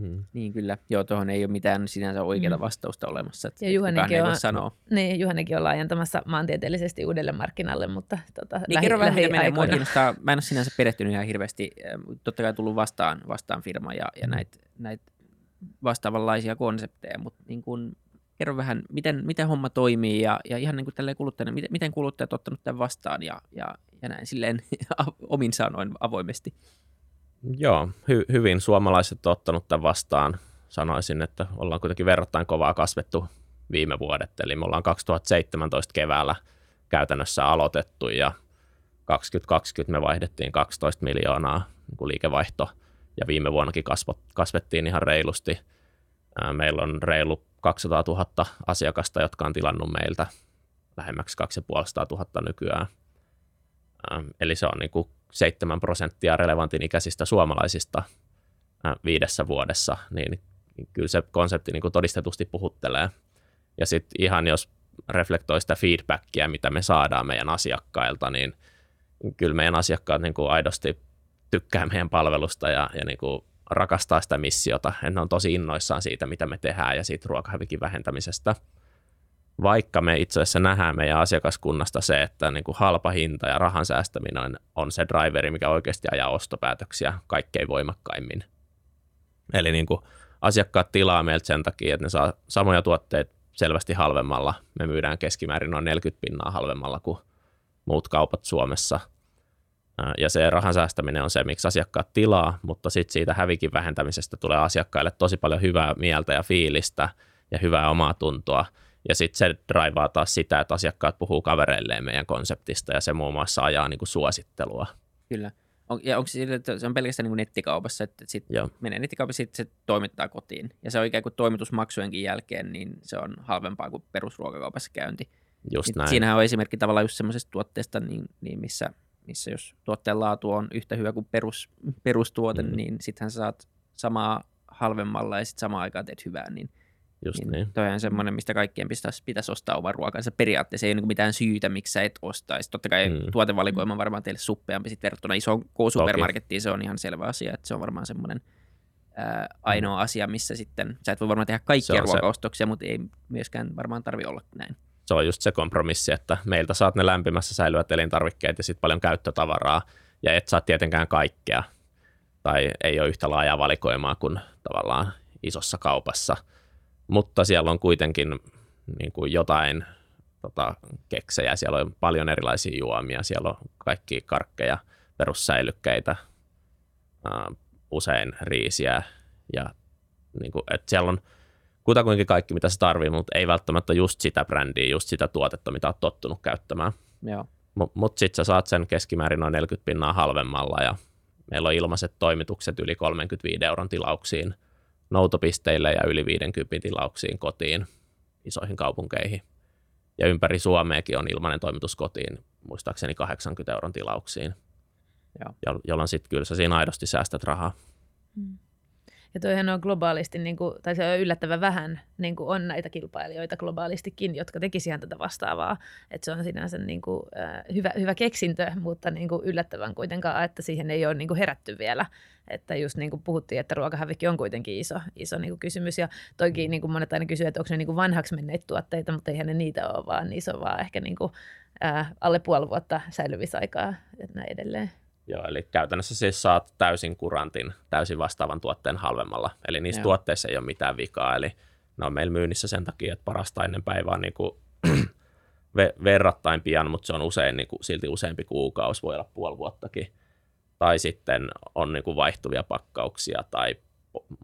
Hmm. Niin kyllä, joo, tuohon ei ole mitään sinänsä oikeaa hmm. vastausta olemassa. Että ja Juhanekin on, sanoa. Niin, Juhanekin on laajentamassa maantieteellisesti uudelle markkinalle, mutta tota, niin, lähi, kerro vähän, mitä menee. Mua kiinnostaa, mä en ole sinänsä perehtynyt ihan hirveästi, totta kai tullut vastaan, vastaan firma ja, ja näitä näit vastaavanlaisia konsepteja, mutta niin kun, kerro vähän, miten, miten homma toimii ja, ja ihan niin kuin kuluttajana, miten, miten kuluttajat ottanut tämän vastaan ja, ja, ja näin silleen omin sanoin avoimesti. Joo, hy- hyvin suomalaiset on ottanut tämän vastaan. Sanoisin, että ollaan kuitenkin verrattain kovaa kasvettu viime vuodet. Eli me ollaan 2017 keväällä käytännössä aloitettu ja 2020 me vaihdettiin 12 miljoonaa niin kuin liikevaihto ja viime vuonnakin kasvot, kasvettiin ihan reilusti. Meillä on reilu 200 000 asiakasta, jotka on tilannut meiltä lähemmäksi 2500 000 nykyään. Eli se on niin kuin 7 prosenttia relevantin ikäisistä suomalaisista viidessä vuodessa, niin kyllä se konsepti niin kuin todistetusti puhuttelee. Ja sitten ihan jos reflektoi sitä feedbackia, mitä me saadaan meidän asiakkailta, niin kyllä meidän asiakkaat niin kuin aidosti tykkää meidän palvelusta ja, ja niin kuin rakastaa sitä missiota. Ne on tosi innoissaan siitä, mitä me tehdään ja siitä ruokahävikin vähentämisestä – vaikka me itse asiassa nähdään meidän asiakaskunnasta se, että niin kuin halpa hinta ja rahan säästäminen on se driveri, mikä oikeasti ajaa ostopäätöksiä kaikkein voimakkaimmin. Eli niin kuin asiakkaat tilaa meiltä sen takia, että ne saa samoja tuotteita selvästi halvemmalla. Me myydään keskimäärin noin 40 pinnaa halvemmalla kuin muut kaupat Suomessa. Ja se rahan säästäminen on se, miksi asiakkaat tilaa, mutta sitten siitä hävikin vähentämisestä tulee asiakkaille tosi paljon hyvää mieltä ja fiilistä ja hyvää omaa tuntoa – ja sitten se draivaa taas sitä, että asiakkaat puhuu kavereilleen meidän konseptista ja se muun muassa ajaa niin kuin suosittelua. Kyllä. On, ja onko se, että se on pelkästään niin kuin nettikaupassa, että sitten menee nettikaupassa, sitten se toimittaa kotiin. Ja se on ikään kuin toimitusmaksujenkin jälkeen, niin se on halvempaa kuin perusruokakaupassa käynti. Just niin näin. Siinähän on esimerkki tavallaan just semmoisesta tuotteesta, niin, niin missä, missä jos tuotteen laatu on yhtä hyvä kuin perus, perustuote, mm. niin sittenhän saat samaa halvemmalla ja sitten samaan aikaan teet hyvää, niin – Just niin. niin. Toi on semmoinen, mistä kaikkien pitäisi, pitäisi ostaa oman ruokansa. Periaatteessa ei ole niin mitään syytä, miksi sä et ostaisi. Totta kai mm. tuotevalikoima on varmaan teille suppeampi sit verrattuna isoon K-supermarkettiin. Se on ihan selvä asia, että se on varmaan semmoinen ää, ainoa mm. asia, missä sitten, sä et voi varmaan tehdä kaikkia ruokaostoksia, se. mutta ei myöskään varmaan tarvi olla näin. Se on just se kompromissi, että meiltä saat ne lämpimässä säilyvät elintarvikkeet ja sitten paljon käyttötavaraa, ja et saa tietenkään kaikkea, tai ei ole yhtä laajaa valikoimaa kuin tavallaan isossa kaupassa – mutta siellä on kuitenkin niin kuin jotain tota, keksejä, siellä on paljon erilaisia juomia, siellä on kaikki karkkeja, perussäilykkeitä, ää, usein riisiä ja niin kuin, että siellä on kutakuinkin kaikki, mitä sä tarvii, mutta ei välttämättä just sitä brändiä, just sitä tuotetta, mitä oot tottunut käyttämään. Joo. Mutta mut sitten sä saat sen keskimäärin noin 40 pinnaa halvemmalla ja meillä on ilmaiset toimitukset yli 35 euron tilauksiin noutopisteille ja yli 50 tilauksiin kotiin isoihin kaupunkeihin. Ja ympäri Suomeakin on ilmainen toimitus kotiin, muistaakseni 80 euron tilauksiin. Joo. jo- jolloin sitten kyllä sä siinä aidosti säästät rahaa. Ja toihan on globaalisti, niin kuin, tai se on yllättävän vähän, niin kuin on näitä kilpailijoita globaalistikin, jotka tekisivät tätä vastaavaa. Että se on sinänsä niin kuin, äh, hyvä, hyvä keksintö, mutta niin kuin yllättävän kuitenkaan, että siihen ei ole niin kuin herätty vielä. Että just niin kuin puhuttiin, että ruokahävikki on kuitenkin iso, iso niin kuin kysymys. Ja toikin niin kuin monet aina kysyy, että onko ne niin kuin vanhaksi menneitä tuotteita, mutta eihän ne niitä ole, vaan on vaan ehkä niin kuin, äh, alle puoli vuotta säilymisaikaa ja näin edelleen. Joo, eli käytännössä siis saat täysin kurantin, täysin vastaavan tuotteen halvemmalla. Eli niissä Joo. tuotteissa ei ole mitään vikaa, eli ne on meillä myynnissä sen takia, että parasta ennen päivää on niin kuin ve- verrattain pian, mutta se on usein niin kuin, silti useampi kuukausi, voi olla puoli vuottakin. Tai sitten on niin kuin vaihtuvia pakkauksia tai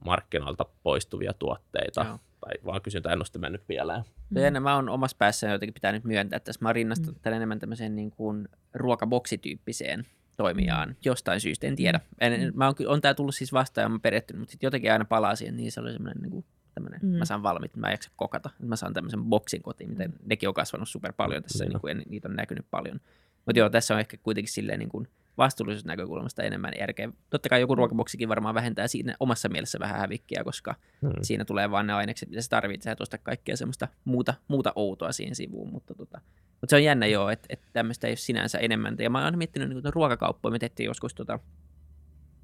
markkinoilta poistuvia tuotteita, Joo. tai vaan kysyntäennuste mennyt pieleen. Ennen mä oon omassa päässäni jotenkin pitää nyt myöntää, että tässä mä oon rinnastanut mm. enemmän tämmöiseen niin kuin ruokaboksityyppiseen toimijaan jostain syystä, en tiedä. En, mä ky- on tää tullut siis vastaan ja mä perehtynyt, mutta sitten jotenkin aina palaa siihen, niin se oli semmoinen niin kuin, tämmöinen, Mm. mä saan valmiit, mä en jaksa kokata. Mä saan tämmöisen boksin kotiin, mitä nekin on kasvanut super paljon tässä, Mm. niin kuin, en, niitä on näkynyt paljon. Mutta joo, tässä on ehkä kuitenkin silleen niin kuin vastuullisuusnäkökulmasta enemmän järkeä. Totta kai joku ruokaboksikin varmaan vähentää siinä omassa mielessä vähän hävikkiä, koska Hmm. siinä tulee vaan ne ainekset, mitä sä tarvitset, sä et osta kaikkea semmoista muuta, muuta outoa siihen sivuun, mutta, tota, mutta se on jännä joo, että, että tämmöistä ei ole sinänsä enemmän. Ja mä oon aina miettinyt niin ruokakauppoja, me tehtiin joskus, tota,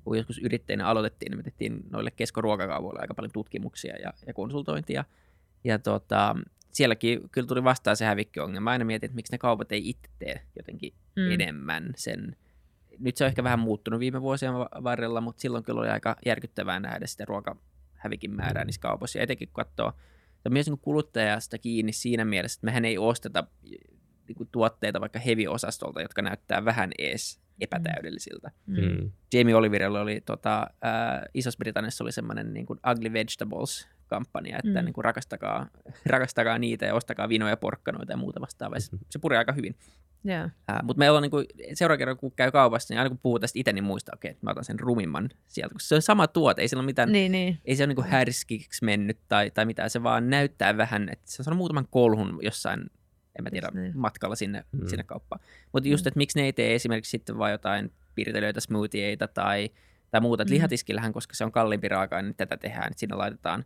kun joskus yrittäjänä aloitettiin, niin me tehtiin noille keskoruokakaupoille aika paljon tutkimuksia ja, ja konsultointia. Ja tota, sielläkin kyllä tuli vastaan se hävikkiongelma. Mä aina mietin, että miksi ne kaupat ei itse tee jotenkin Mm. mm. enemmän sen. Nyt se on ehkä vähän muuttunut viime vuosien va- varrella, mutta silloin kyllä oli aika järkyttävää nähdä sitä ruokahävikin määrää Mm. niissä kaupoissa. Ja etenkin kun katsoo, ja myös niin kuluttajasta kiinni siinä mielessä, että mehän ei osteta niin tuotteita vaikka heavy-osastolta, jotka näyttää vähän ees epätäydellisiltä. Mm. Mm. Jamie Oliverilla oli tota, ää, Isossa-Britanniassa oli semmoinen niin kuin Ugly Vegetables kampanja, että Mm. niin kuin rakastakaa, rakastakaa niitä ja ostakaa vinoja ja porkkanoita ja muuta vastaavaa. Se, se puri aika hyvin. Joo. Mutta meillä on niin kuin, seuraavan kerran, kun käy kaupassa, niin aina kun puhuu tästä itse, niin muista, okei, että mä otan sen rumimman sieltä, koska se on sama tuote, ei sillä ole mitään, Niin, niin. ei se ole niin kuin härskiksi mennyt tai, tai mitään, se vaan näyttää vähän, että se on muutaman kolhun jossain, en mä tiedä, niin. matkalla sinne, Mm. mm. sinne kauppaan. Mutta just, että miksi ne ei tee esimerkiksi sitten vaan jotain piirtelyitä, smoothieita tai, tai muuta. Mm. Mm. Lihatiskillähän, koska se on kalliimpi raaka niin tätä tehdään, että siinä laitetaan,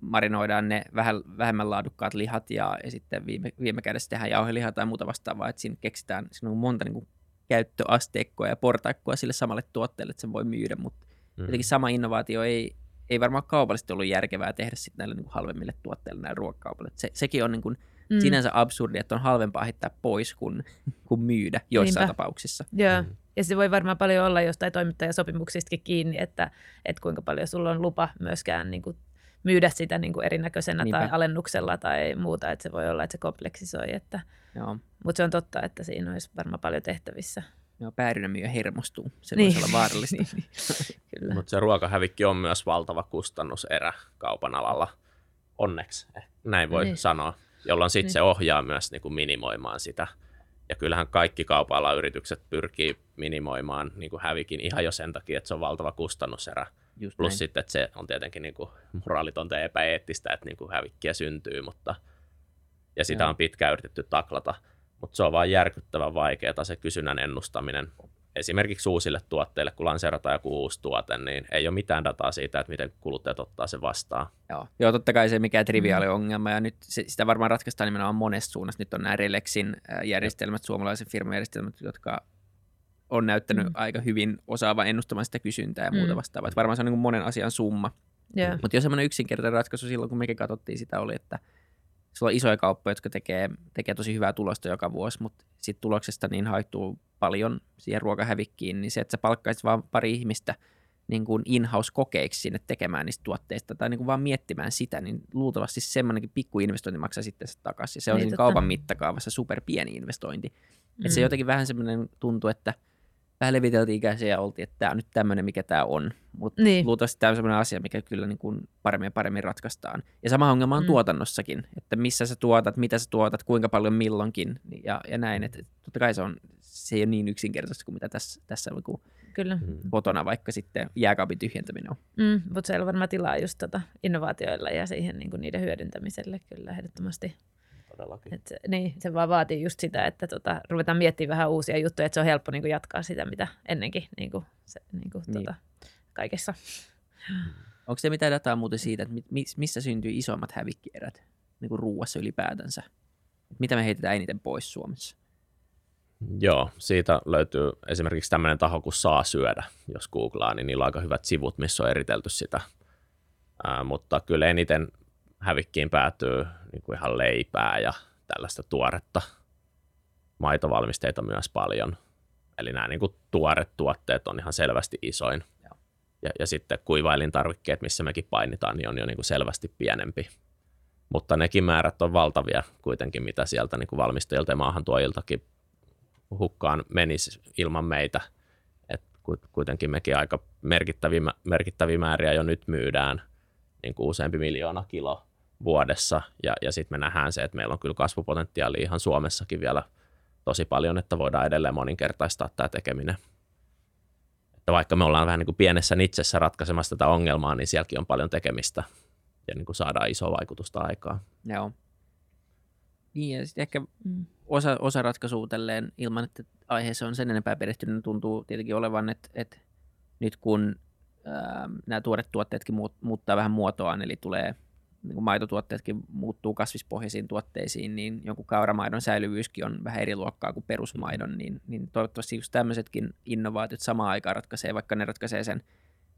marinoidaan ne vähän, vähemmän laadukkaat lihat ja, ja sitten viime, viime kädessä tehdään jauhelihaa tai muuta vastaavaa, että siinä keksitään, siinä on monta niin kuin, käyttöasteikkoa ja portaikkoa sille samalle tuotteelle, että sen voi myydä, mutta Mm. jotenkin sama innovaatio ei, ei varmaan kaupallisesti ollut järkevää tehdä sitten näille niin kuin halvemmille tuotteille näille ruokakaupalle. Se, sekin on niin kuin Mm. sinänsä absurdi, että on halvempaa heittää pois kuin, kuin myydä joissain Niinpä. tapauksissa. Joo. Mm. Ja se voi varmaan paljon olla jostain toimittajasopimuksistakin kiinni, että, että kuinka paljon sulla on lupa myöskään niin kuin myydä sitä niin kuin erinäköisenä Niinpä. tai alennuksella tai muuta, että se voi olla, että se kompleksisoi. Että, Joo. mutta se on totta, että siinä olisi varmaan paljon tehtävissä. Joo, päärynämyyjä hermostuu. Se Niin. voisi olla vaarallista. Niin, niin. Kyllä. Mutta se ruokahävikki on myös valtava kustannuserä kaupan alalla, onneksi, eh, näin voi niin. sanoa, jolloin sitten Niin. se ohjaa myös niin kuin minimoimaan sitä. Ja kyllähän kaikki kaupan yritykset pyrkii minimoimaan niin kuin hävikin ihan jo sen takia, että se on valtava kustannuserä. Just Plus näin. sitten, että se on tietenkin niin kuin moraalitonta ja epäeettistä, että niin kuin hävikkiä syntyy, mutta ja sitä Joo. on pitkään yritetty taklata. Mutta se on vaan järkyttävän vaikeaa se kysynnän ennustaminen. Esimerkiksi uusille tuotteille, kun lanseerataan joku uusi tuote, niin ei ole mitään dataa siitä, että miten kuluttajat ottaa se vastaan. Joo. Joo, totta kai se mikä triviaali Mm. ongelma, ja nyt se, sitä varmaan ratkaistaan nimenomaan monessa suunnassa. Nyt on nämä Relexin äh, järjestelmät, suomalaisen firman järjestelmät, jotka on näyttänyt Mm. aika hyvin osaavan ennustamaan sitä kysyntää ja muuta Mm. vastaavaa. Että varmaan se on niin kuin monen asian summa. Joo. Mutta jo semmoinen yksinkertainen ratkaisu silloin, kun mekin katsottiin sitä, oli, että sulla on isoja kauppoja, jotka tekee, tekee tosi hyvää tulosta joka vuosi, mutta sitten tuloksesta niin haittuu paljon siihen ruokahävikkiin, niin se, että sä palkkaisit vaan pari ihmistä niin kuin in-house-kokeiksi sinne tekemään niistä tuotteista tai niin kuin vaan miettimään sitä, niin luultavasti semmoinenkin pikku investointi maksaa sitten se takaisin. Se on Niin, totta. kaupan mittakaavassa super pieni investointi. Mm. Et se Mm. jotenkin vähän semmoinen tuntuu, että vähän leviteltiin ikäisiä ja oltiin, että tämä on nyt tämmöinen, mikä tämä on. Mutta Niin. luultavasti tämä on semmoinen asia, mikä kyllä niin kuin paremmin ja paremmin ratkaistaan. Ja sama ongelma on Mm. tuotannossakin, että missä sä tuotat, mitä sä tuotat, kuinka paljon milloinkin ja, ja näin. Että totta kai se, on, se ei ole niin yksinkertaista kuin mitä tässä, tässä niin kuin Kyllä. Mm. kotona vaikka sitten jääkaapin tyhjentäminen on. Mm, mutta siellä on varmaan tilaa just tota innovaatioilla ja siihen niin kuin niiden hyödyntämiselle kyllä ehdottomasti. Todellakin. Et, se- niin, se vaan vaatii just sitä, että tota, ruvetaan miettimään vähän uusia juttuja, että se on helppo niin kuin jatkaa sitä, mitä ennenkin niin kuin, se, niin kuin, Niin. Tota, kaikessa. Onko se mitään dataa muuten siitä, että mi- mis- missä syntyy isommat hävikkierät niin kuin ruuassa ylipäätänsä? Mitä me heitetään eniten pois Suomessa? Joo, siitä löytyy esimerkiksi tämmöinen taho kuin Saa syödä, jos googlaa, niin niillä on aika hyvät sivut, missä on eritelty sitä. Ää, mutta kyllä eniten hävikkiin päätyy niin kuin ihan leipää ja tällaista tuoretta. Maitovalmisteita myös paljon. Eli nämä niin kuin tuoret tuotteet on ihan selvästi isoin. Joo. Ja, ja sitten kuivailintarvikkeet, missä mekin painitaan, niin on jo niin kuin selvästi pienempi. Mutta nekin määrät on valtavia kuitenkin, mitä sieltä niin kuin valmistajilta ja maahantuojiltakin hukkaan menisi ilman meitä. Et ku- kuitenkin mekin aika merkittäviä, merkittäviä määriä jo nyt myydään niin kuin useampi miljoona kilo vuodessa. Ja, ja sitten me nähdään se, että meillä on kyllä kasvupotentiaali ihan Suomessakin vielä tosi paljon, että voidaan edelleen moninkertaistaa tämä tekeminen. Että vaikka me ollaan vähän niin kuin pienessä nitsessä ratkaisemassa tätä ongelmaa, niin sielläkin on paljon tekemistä ja niin kuin saadaan isoa vaikutusta aikaa. Joo. Niin, ja sitten ehkä Mm. osa, osa ratkaisua tälleen ilman, että aiheeseen on sen enempää perehtynyt, niin tuntuu tietenkin olevan, että, että nyt kun ää, nämä tuoret tuotteetkin muut, muuttaa vähän muotoaan, eli tulee niin kuin maitotuotteetkin muuttuu kasvispohjaisiin tuotteisiin, niin jonkun kauramaidon säilyvyyskin on vähän eri luokkaa kuin perusmaidon, niin, niin toivottavasti just tämmöisetkin innovaatiot samaan aikaan ratkaisee, vaikka ne ratkaisee sen,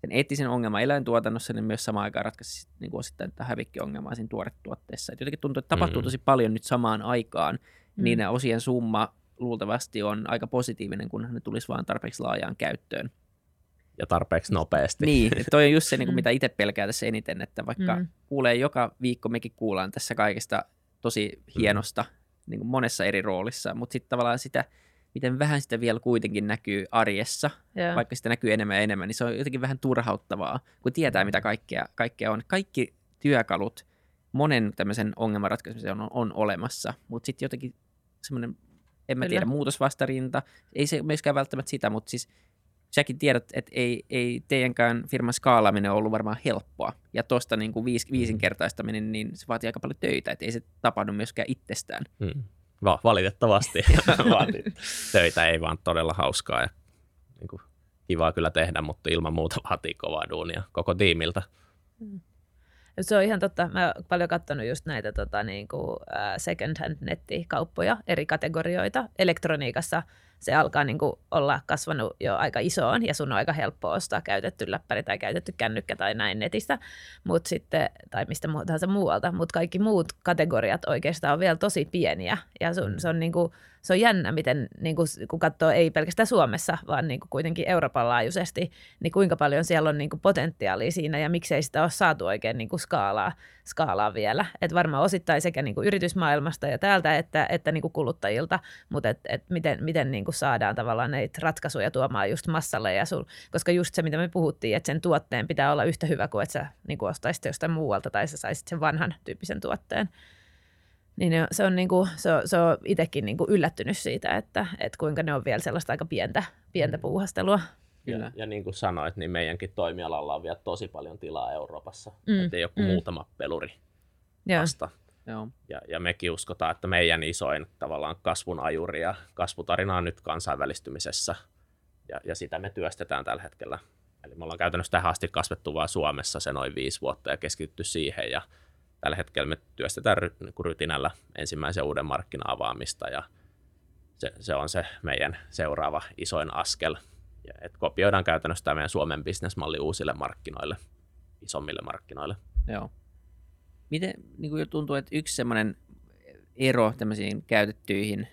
sen eettisen ongelman eläintuotannossa, niin myös samaan aikaan ratkaisee niin kuin osittain tätä hävikkiongelmaa siinä tuoretuotteessa. Et jotenkin tuntuu, että tapahtuu Mm. tosi paljon nyt samaan aikaan, Mm. niin osien summa luultavasti on aika positiivinen, kunhan ne tulisi vaan tarpeeksi laajaan käyttöön. Ja tarpeeksi nopeasti. Niin, toi on just se, niin kuin, Mm. mitä itse pelkää tässä eniten, että vaikka Mm. kuulee joka viikko, mekin kuullaan tässä kaikesta tosi hienosta niin kuin monessa eri roolissa, mutta sitten tavallaan sitä, miten vähän sitä vielä kuitenkin näkyy arjessa, Joo. vaikka sitä näkyy enemmän ja enemmän, niin se on jotenkin vähän turhauttavaa, kun tietää, mitä kaikkea, kaikkea on. Kaikki työkalut monen tämmöisen ongelman ratkaisemiseen on, on olemassa, mutta sitten jotenkin semmoinen, en mä Kyllä. tiedä, muutosvastarinta, ei se myöskään välttämättä sitä, mutta siis säkin tiedät, että ei, ei teidänkään firman skaalaaminen ollut varmaan helppoa. Ja tuosta niin kuin viis, viisinkertaistaminen, niin se vaatii aika paljon töitä, että ei se tapahdu myöskään itsestään. Mm. Va- valitettavasti vaatii töitä, ei vaan todella hauskaa ja niin kuin, kivaa kyllä tehdä, mutta ilman muuta vaatii kovaa duunia koko tiimiltä. Se on ihan totta. Mä oon paljon katsonut just näitä tota, niin kuin, second hand nettikauppoja, eri kategorioita. Elektroniikassa se alkaa niin kuin, olla kasvanut jo aika isoon ja sun on aika helppo ostaa käytetty läppäri tai käytetty kännykkä tai näin netistä, mut sitten, tai mistä tahansa muualta. Mutta kaikki muut kategoriat oikeastaan on vielä tosi pieniä ja sun, se, on, niin kuin, se on jännä, miten niin kuin, kun katsoo ei pelkästään Suomessa, vaan niin kuin kuitenkin Euroopan laajuisesti, niin kuinka paljon siellä on niin kuin potentiaalia siinä ja miksei sitä ole saatu oikein niin kuin skaalaa, skaalaa vielä. Et varmaan osittain sekä niin kuin yritysmaailmasta ja täältä että, että niin kuin kuluttajilta, mutta et, et miten, miten niin kuin saadaan tavallaan näitä ratkaisuja tuomaan just massalle. Ja sul, koska just se, mitä me puhuttiin, että sen tuotteen pitää olla yhtä hyvä kuin että sä niin kuin ostaisit jostain muualta tai sä saisit sen vanhan tyyppisen tuotteen. Niin ne se on, niin kuin, se on, se on itsekin niin kuin yllättynyt siitä, että, että kuinka ne on vielä sellaista aika pientä, pientä puuhastelua. Kyllä. Ja, ja niin kuin sanoit, niin meidänkin toimialalla on vielä tosi paljon tilaa Euroopassa. Mm, Mm. Että ei ole kuin mm. mm. muutama peluri Joo. vasta. Joo. Ja, ja mekin uskotaan, että meidän isoin tavallaan kasvun ajuri ja kasvutarina on nyt kansainvälistymisessä. Ja, ja sitä me työstetään tällä hetkellä. Eli me ollaan käytännössä tähän asti kasvettu vain Suomessa se noin viisi vuotta ja keskitytty siihen. Ja tällä hetkellä me työstetään ry, niin rytinällä ensimmäisen uuden markkina-avaamista ja se, se on se meidän seuraava isoin askel. Ja, et kopioidaan käytännössä tämä meidän Suomen bisnesmalli uusille markkinoille, isommille markkinoille. Joo. Miten niin kuin tuntuu, että yksi semmoinen ero tämmöisiin käytettyihin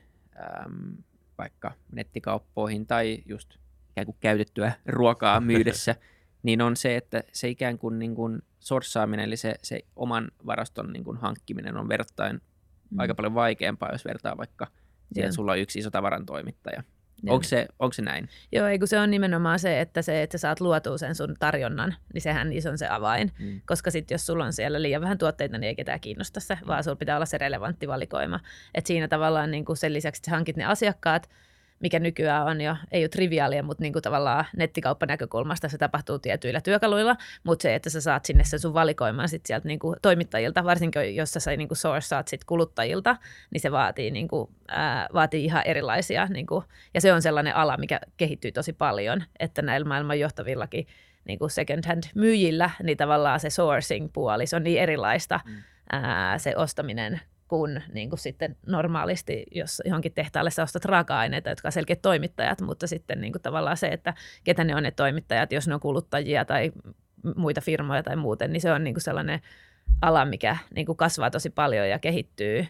äm, vaikka nettikauppoihin tai just ikään kuin käytettyä ruokaa myydessä, niin on se, että se ikään kuin, niin kuin sorsaaminen, eli se, se oman varaston niin kuin hankkiminen on verrattain mm. aika paljon vaikeampaa, jos vertaa vaikka siihen, että sulla on yksi iso tavarantoimittaja. Joo. Onko se, onko se näin? Joo, ei kun se on nimenomaan se, että se, että sä saat luotua sen sun tarjonnan, niin sehän niissä on se avain. Mm. Koska sitten jos sulla on siellä liian vähän tuotteita, niin ei ketään kiinnosta se, vaan sulla pitää olla se relevantti valikoima. Et siinä tavallaan niin sen lisäksi, että sä hankit ne asiakkaat, mikä nykyään on jo, ei ole triviaalia, mutta niin kuin tavallaan nettikauppanäkökulmasta se tapahtuu tietyillä työkaluilla, mutta se, että sä saat sinne sen sun valikoiman sit sieltä niin kuin toimittajilta, varsinkin jos sä niin kuin sourcaat sit kuluttajilta, niin se vaatii, niin kuin, ää, vaatii ihan erilaisia, niin kuin, ja se on sellainen ala, mikä kehittyy tosi paljon, että näillä maailman johtavillakin niin kuin second hand myyjillä, niin tavallaan se sourcing-puoli, se on niin erilaista mm. ää, se ostaminen kuin, niin kuin sitten normaalisti, jos johonkin tehtaalle sä ostat raaka-aineita, jotka on selkeät toimittajat, mutta sitten niin kuin tavallaan se, että ketä ne on ne toimittajat, jos ne on kuluttajia tai muita firmoja tai muuten, niin se on niin kuin sellainen ala, mikä niin kuin kasvaa tosi paljon ja kehittyy,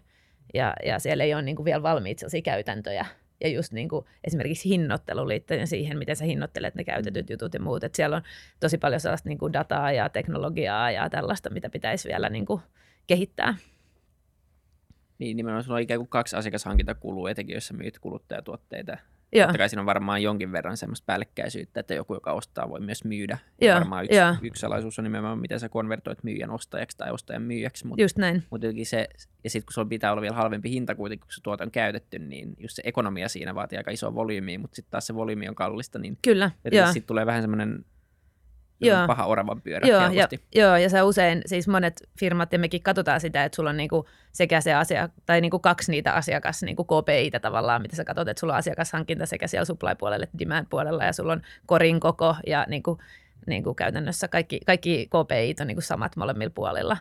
ja, ja siellä ei ole niin kuin vielä valmiit sellaisia käytäntöjä, ja just niin kuin esimerkiksi hinnoittelu liittyen siihen, miten sä hinnoittelet ne käytetyt jutut ja muut. Et siellä on tosi paljon sellaista niin kuin dataa ja teknologiaa ja tällaista, mitä pitäisi vielä niin kuin kehittää. Niin, nimenomaan sulla on ikään kuin kaksi asiakashankintakulua, etenkin jos sä myyt kuluttajatuotteita. Joo. Totta kai siinä on varmaan jonkin verran semmoista päällekkäisyyttä, että joku, joka ostaa, voi myös myydä. Joo, varmaan yksi, joo. yksi salaisuus on nimenomaan, miten sä konvertoit myyjän ostajaksi tai ostajan myyjäksi. Mutta Just näin. mut jotenkin se, ja sitten kun sulla pitää olla vielä halvempi hinta kuitenkin, kun se tuote on käytetty, niin just se ekonomia siinä vaatii aika isoa volyymiä, mutta sitten taas se volyymi on kallista, niin Kyllä, sitten tulee vähän semmoinen Joo. paha oravan pyörä Joo, ja, joo, ja se usein, siis monet firmat, ja mekin katsotaan sitä, että sulla on niinku sekä se asia, tai niinku kaksi niitä asiakas niinku KPItä tavallaan, mitä sä katsot, että sulla on asiakashankinta sekä siellä supply-puolella että demand-puolella, ja sulla on korin koko, ja niinku, niinku käytännössä kaikki, kaikki KPIt on niinku samat molemmilla puolilla,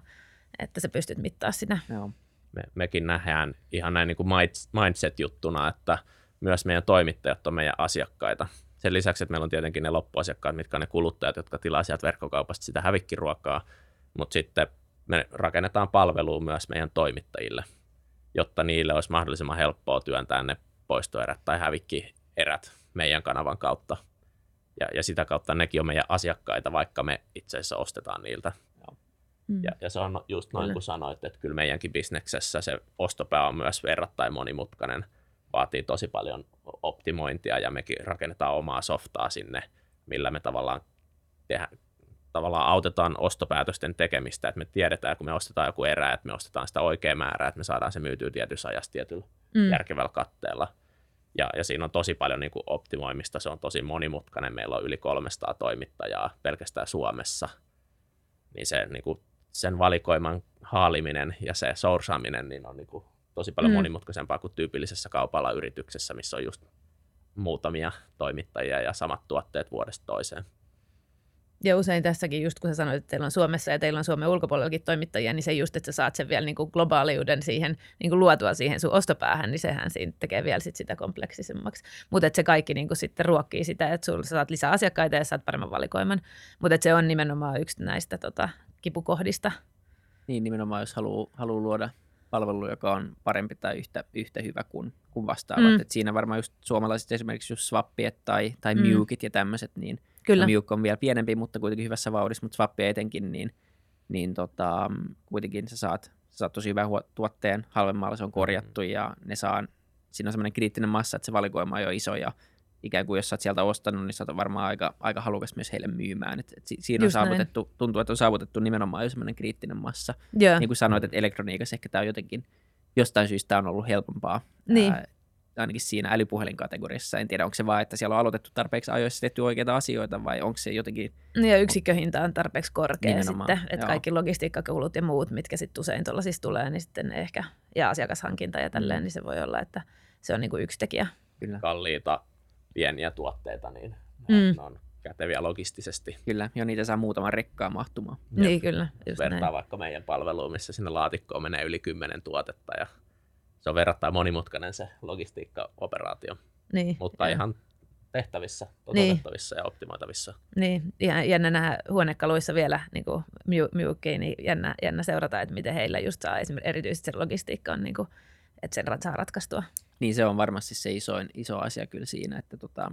että sä pystyt mittaa sitä. Joo. me, mekin nähdään ihan näin niin kuin mindset-juttuna, että myös meidän toimittajat on meidän asiakkaita. Sen lisäksi, että meillä on tietenkin ne loppuasiakkaat, mitkä on ne kuluttajat, jotka tilaa sieltä verkkokaupasta sitä hävikkiruokaa, mutta sitten me rakennetaan palvelua myös meidän toimittajille, jotta niille olisi mahdollisimman helppoa työntää ne poistoerät tai hävikkierät meidän kanavan kautta. Ja, ja sitä kautta nekin on meidän asiakkaita, vaikka me itse asiassa ostetaan niiltä. Mm. Ja, ja se on just noin Kyllä. kuin sanoit, että kyllä meidänkin bisneksessä se ostopää on myös verrattain monimutkainen, vaatii tosi paljon optimointia ja mekin rakennetaan omaa softaa sinne, millä me tavallaan, tehdä, tavallaan autetaan ostopäätösten tekemistä, että me tiedetään, kun me ostetaan joku erä, että me ostetaan sitä oikea määrää, että me saadaan se myytyä tietyssä ajassa tietyllä Mm. järkevällä katteella. Ja, ja siinä on tosi paljon niin kuin optimoimista, se on tosi monimutkainen. Meillä on yli 300 toimittajaa pelkästään Suomessa. Niin se niin kuin, sen valikoiman haaliminen ja se sourcaaminen niin on niin kuin, tosi paljon Mm. monimutkaisempaa kuin tyypillisessä kaupalla yrityksessä, missä on just muutamia toimittajia ja samat tuotteet vuodesta toiseen. Ja usein tässäkin, just kun sä sanoit, että teillä on Suomessa ja teillä on Suomen ulkopuolellakin toimittajia, niin se just, että sä saat sen vielä niin kuin globaaliuden siihen niin kuin luotua siihen sun ostopäähän, niin sehän siinä tekee vielä sit sitä kompleksisemmaksi. Mutta se kaikki niin kuin sitten ruokkii sitä, että sulla sä saat lisää asiakkaita ja saat paremman valikoiman. Mutta se on nimenomaan yksi näistä tota, kipukohdista. Niin nimenomaan, jos haluaa, haluaa luoda palvelu, joka on parempi tai yhtä, yhtä hyvä kuin, kuin vastaavat. Mm. Mm. Et siinä varmaan just suomalaiset esimerkiksi just swappiet tai, tai Mm. mm. Mewkit ja tämmöiset, niin Kyllä. no, Mewk on vielä pienempi, mutta kuitenkin hyvässä vauhdissa, mutta swappia etenkin, niin, niin tota, kuitenkin sä saat, sä saat tosi hyvän huo- tuotteen, halvemmalla se on korjattu ja ne saa, siinä on semmoinen kriittinen massa, että se valikoima on jo iso ja ikään kuin jos sä oot sieltä ostanut, niin sä oot varmaan aika, aika halukas myös heille myymään. Et, et si- siinä on Just näin. saavutettu, tuntuu, että on saavutettu nimenomaan jo semmoinen kriittinen massa Joo. niin kuin sanoit, että elektroniikassa ehkä tämä on jotenkin, jostain syystä on ollut helpompaa. Niin. Ää, ainakin siinä älypuhelinkategoriassa. En tiedä, onko se vaan, että siellä on aloitettu tarpeeksi ajoissa tehty oikeita asioita vai onko se jotenkin, Ja yksikköhinta on tarpeeksi korkea Nimenomaan, sitten, että joo. kaikki logistiikkakulut ja muut, mitkä sitten usein tuollaisissa tulee, niin sitten ehkä, ja asiakashankinta ja tälleen, Mm. niin se voi olla, että se on niin kuin yksi tekijä. kyllä, Kalliita pieniä tuotteita, niin Mm. ne on käteviä logistisesti. kyllä, jo niitä saa muutaman rekkaa mahtumaan. Niin kyllä, just vertaa näin. vaikka meidän palveluun, missä sinne laatikkoon menee yli kymmenen tuotetta ja se on verrattain monimutkainen se logistiikkaoperaatio, Niin, mutta ihan tehtävissä, toteutettavissa ja optimoitavissa. Niin, ihan jännä nähdä huonekaluissa vielä niin kuin Mewkkiin, niin jännä, jännä seurata, että miten heillä just saa esimerkiksi erityisesti se logistiikka on, niin kuin, että sen saa ratkaistua. Niin se on varmasti se isoin, iso asia kyllä siinä, että tota,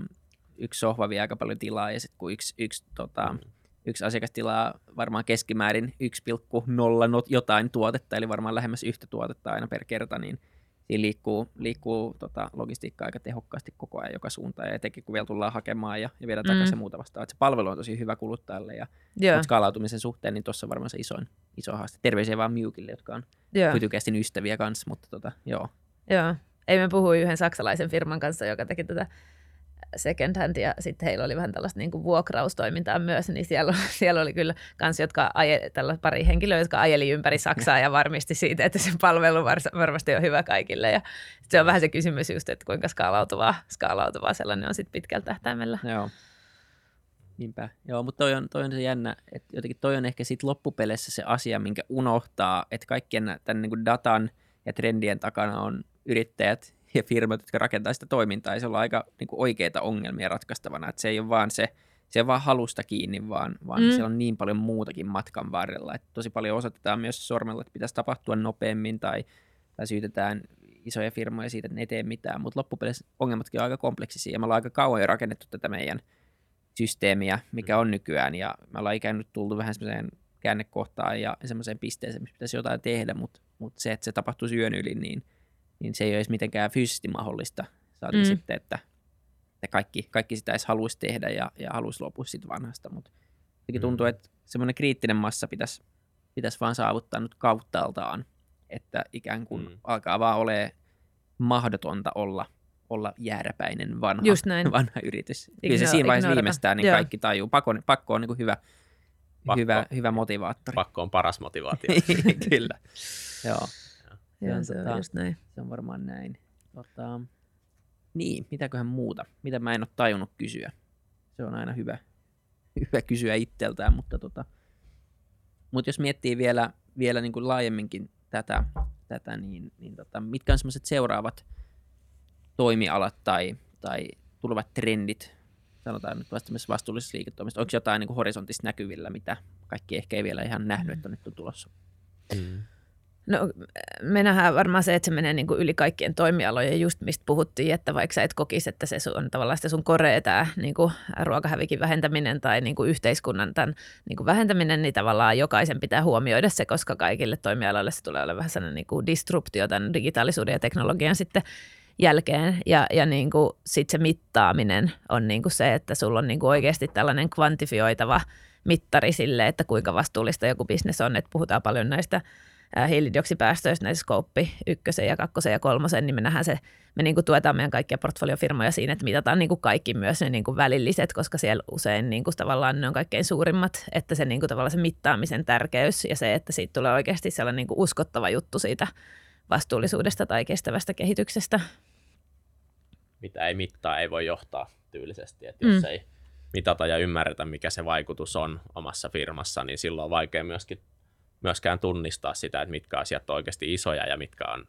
yksi sohva vie aika paljon tilaa ja sitten kun yksi, yksi, tota, Mm. yksi asiakas tilaa varmaan keskimäärin 1,0 not- jotain tuotetta, eli varmaan lähemmäs yhtä tuotetta aina per kerta, niin siinä liikkuu, liikkuu tota, logistiikka aika tehokkaasti koko ajan joka suuntaan, ja etenkin kun vielä tullaan hakemaan ja, ja viedään Mm. takaisin muuta vastaan. Et se palvelu on tosi hyvä kuluttajalle, ja mutta skaalautumisen suhteen, niin tuossa on varmaan se isoin, iso haaste. Terveisiä vaan Mewkille, jotka on Fytycastin ystäviä kanssa, mutta tota, joo. joo. Ei me puhui yhden saksalaisen firman kanssa, joka teki tätä second hand ja sitten heillä oli vähän tällaista niin kuin vuokraustoimintaa myös, niin siellä, siellä oli kyllä kans, jotka aje, tällä pari henkilöä, jotka ajeli ympäri Saksaa ja varmisti siitä, että se palvelu varmasti on hyvä kaikille ja se on vähän se kysymys just, että kuinka skaalautuvaa, skaalautuvaa sellainen on sitten pitkällä tähtäimellä. Joo. Niinpä. Joo, mutta toi on, toi on se jännä, että jotenkin toi on ehkä sitten loppupeleissä se asia, minkä unohtaa, että kaikkien tämän niin kuin datan ja trendien takana on yrittäjät ja firmat, jotka rakentaa sitä toimintaa, ja se on aika niin kuin oikeita ongelmia ratkaistavana, että se ei ole vaan se, se on vaan halusta kiinni, vaan, vaan mm. siellä on niin paljon muutakin matkan varrella, että tosi paljon osoitetaan myös sormella, että pitäisi tapahtua nopeammin tai, tai syytetään isoja firmoja siitä, että ne ei tee mitään, mutta loppupeleissä ongelmatkin on aika kompleksisia, ja me ollaan aika kauan jo rakennettu tätä meidän systeemiä, mikä on nykyään, ja me ollaan ikään nyt tultu vähän semmoiseen käännekohtaan ja semmoiseen pisteeseen, missä pitäisi jotain tehdä, mutta, mutta se, että se tapahtuisi yön yli, niin, niin se ei ole edes mitenkään fyysisesti mahdollista. Saatiin mm. sitten, että, että kaikki, kaikki sitä edes haluaisi tehdä ja, ja haluaisi lopua sitten vanhasta, mutta mm. tuntuu, että semmoinen kriittinen massa pitäisi, pitäisi vaan saavuttaa nyt kauttaaltaan, että ikään kuin mm. alkaa vaan ole mahdotonta olla – olla jääräpäinen vanha, Just näin. vanha yritys. Kyllä se siinä vaiheessa viimeistään niin kaikki tajuu. Pakko, pakko on niin hyvä, pakko, hyvä, hyvä motivaattori. Pakko on paras motivaatio. Kyllä. Joo. Joo, se, on, tota, just näin. se on varmaan näin. Tota, niin, mitäköhän muuta? Mitä mä en ole tajunnut kysyä? Se on aina hyvä, hyvä kysyä itseltään, mutta tota, mutta jos miettii vielä, vielä niin kuin laajemminkin tätä, tätä niin, niin tota, mitkä on semmoiset seuraavat – toimialat tai, tai tulevat trendit, sanotaan nyt vastaamassa vastuullisessa liiketoimista, onko jotain niin horisontista näkyvillä, mitä kaikki ehkä ei vielä ihan nähnyt, että nyt on tulossa? Mm. No me nähdään varmaan se, että se menee niin kuin yli kaikkien toimialojen, just mistä puhuttiin, että vaikka sä et kokisi, että se on tavallaan sitä sun korea tämä niin kuin ruokahävikin vähentäminen tai niin kuin yhteiskunnan tämän niin kuin vähentäminen, niin tavallaan jokaisen pitää huomioida se, koska kaikille toimialoille se tulee olemaan vähän sellainen niin kuin disruptio tämän digitaalisuuden ja teknologian sitten jälkeen. Ja, ja niin kuin se mittaaminen on niin kuin se, että sulla on niin kuin oikeasti tällainen kvantifioitava mittari sille, että kuinka vastuullista joku bisnes on. Että puhutaan paljon näistä hiilidioksipäästöistä, näissä skooppi ykkösen ja kakkosen ja kolmosen, niin me nähdään se, me niin kuin tuetaan meidän kaikkia portfoliofirmoja siinä, että mitataan niin kuin kaikki myös ne niin kuin välilliset, koska siellä usein niin kuin tavallaan ne on kaikkein suurimmat, että se, niin kuin tavallaan se mittaamisen tärkeys ja se, että siitä tulee oikeasti sellainen niin kuin uskottava juttu siitä vastuullisuudesta tai kestävästä kehityksestä mitä ei mittaa, ei voi johtaa tyylisesti. Että jos mm. ei mitata ja ymmärretä, mikä se vaikutus on omassa firmassa, niin silloin on vaikea myöskin, myöskään tunnistaa sitä, että mitkä asiat on oikeasti isoja ja mitkä on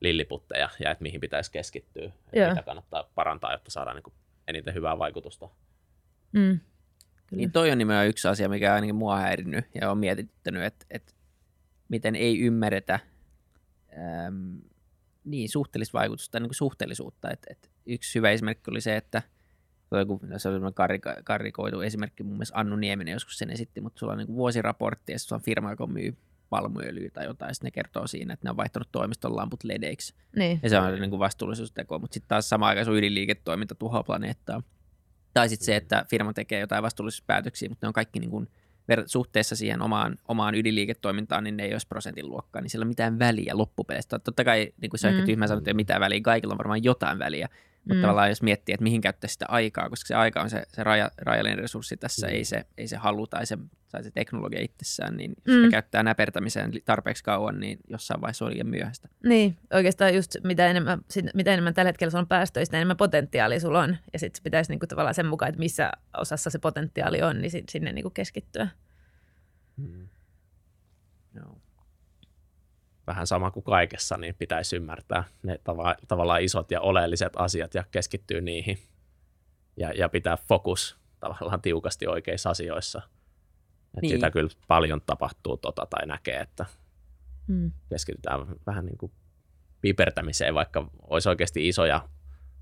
lilliputteja ja että mihin pitäisi keskittyä, että mitä kannattaa parantaa, jotta saadaan niin eniten hyvää vaikutusta. Mm. Kyllä. Niin toi on nimenomaan yksi asia, mikä on ainakin mua häirinnyt ja on mietittänyt, että, että miten ei ymmärretä äm, niin suhteellista vaikutusta, niin kuin suhteellisuutta. Et, et yksi hyvä esimerkki oli se, että se oli karikoitu esimerkki, mun mielestä Annu Nieminen joskus sen esitti, mutta sulla on niin vuosiraportti ja sulla on firma, joka myy palmuöljyä tai jotain, ja ne kertoo siinä, että ne on vaihtanut toimiston lamput ledeiksi. Niin. Ja se on niin kuin vastuullisuusteko, mutta sitten taas samaan aikaan sun ydinliiketoiminta tuhoaa planeettaa. Tai sitten se, että firma tekee jotain vastuullisuuspäätöksiä, mutta ne on kaikki niin kuin suhteessa siihen omaan, omaan ydinliiketoimintaan, niin ne ei olisi prosentin luokkaa, niin sillä on mitään väliä loppupeleissä. Totta kai niin kuin se on mm. ehkä tyhmä sanoa, että ei ole mitään väliä, kaikilla on varmaan jotain väliä, mutta mm. tavallaan jos miettii, että mihin käyttää sitä aikaa, koska se aika on se, se raja, rajallinen resurssi tässä, mm. ei, se, ei se halu tai se, tai se teknologia itsessään, niin jos mm. sitä käyttää näpertämiseen tarpeeksi kauan, niin jossain vaiheessa on liian myöhäistä. Niin, oikeastaan just mitä enemmän, mitä enemmän tällä hetkellä sulla on päästöistä, sitä enemmän potentiaalia sulla on. Ja sitten pitäisi niinku tavallaan sen mukaan, että missä osassa se potentiaali on, niin sinne niinku keskittyä. Mm. Joo vähän sama kuin kaikessa, niin pitäisi ymmärtää ne tava- tavallaan isot ja oleelliset asiat ja keskittyä niihin ja, ja pitää fokus tavallaan tiukasti oikeissa asioissa. Et niin. Sitä kyllä paljon tapahtuu tota, tai näkee, että hmm. keskitytään vähän niin kuin pipertämiseen, vaikka olisi oikeasti isoja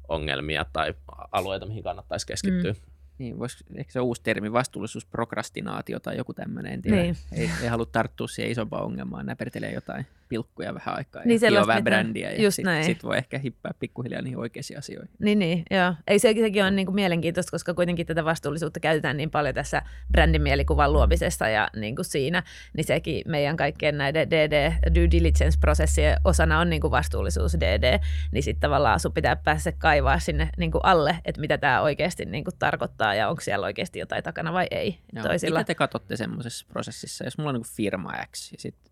ongelmia tai alueita, mihin kannattaisi keskittyä. Hmm. Niin, vois, ehkä se on uusi termi, vastuullisuusprokrastinaatio tai joku tämmöinen, en tiedä. Niin. Ei, ei halua tarttua siihen isompaan ongelmaan, näpertelee jotain pilkkuja vähän aikaa Niin ja hioa vähän brändiä ja sitten sit voi ehkä hippää pikkuhiljaa niihin oikeisiin asioihin. Niin, niin joo. Ei se, sekin on niin kuin mielenkiintoista, koska kuitenkin tätä vastuullisuutta käytetään niin paljon tässä brändin mielikuvan luomisessa ja niin kuin siinä, niin sekin meidän kaikkien näiden DD, due diligence-prosessien osana on niin kuin vastuullisuus DD, niin sitten tavallaan sun pitää päästä kaivaa sinne niin kuin alle, että mitä tämä oikeasti niin kuin tarkoittaa ja onko siellä oikeasti jotain takana vai ei. Joo. Toisilla. Mitä te katsotte semmoisessa prosessissa, jos mulla on niin firma X ja sitten,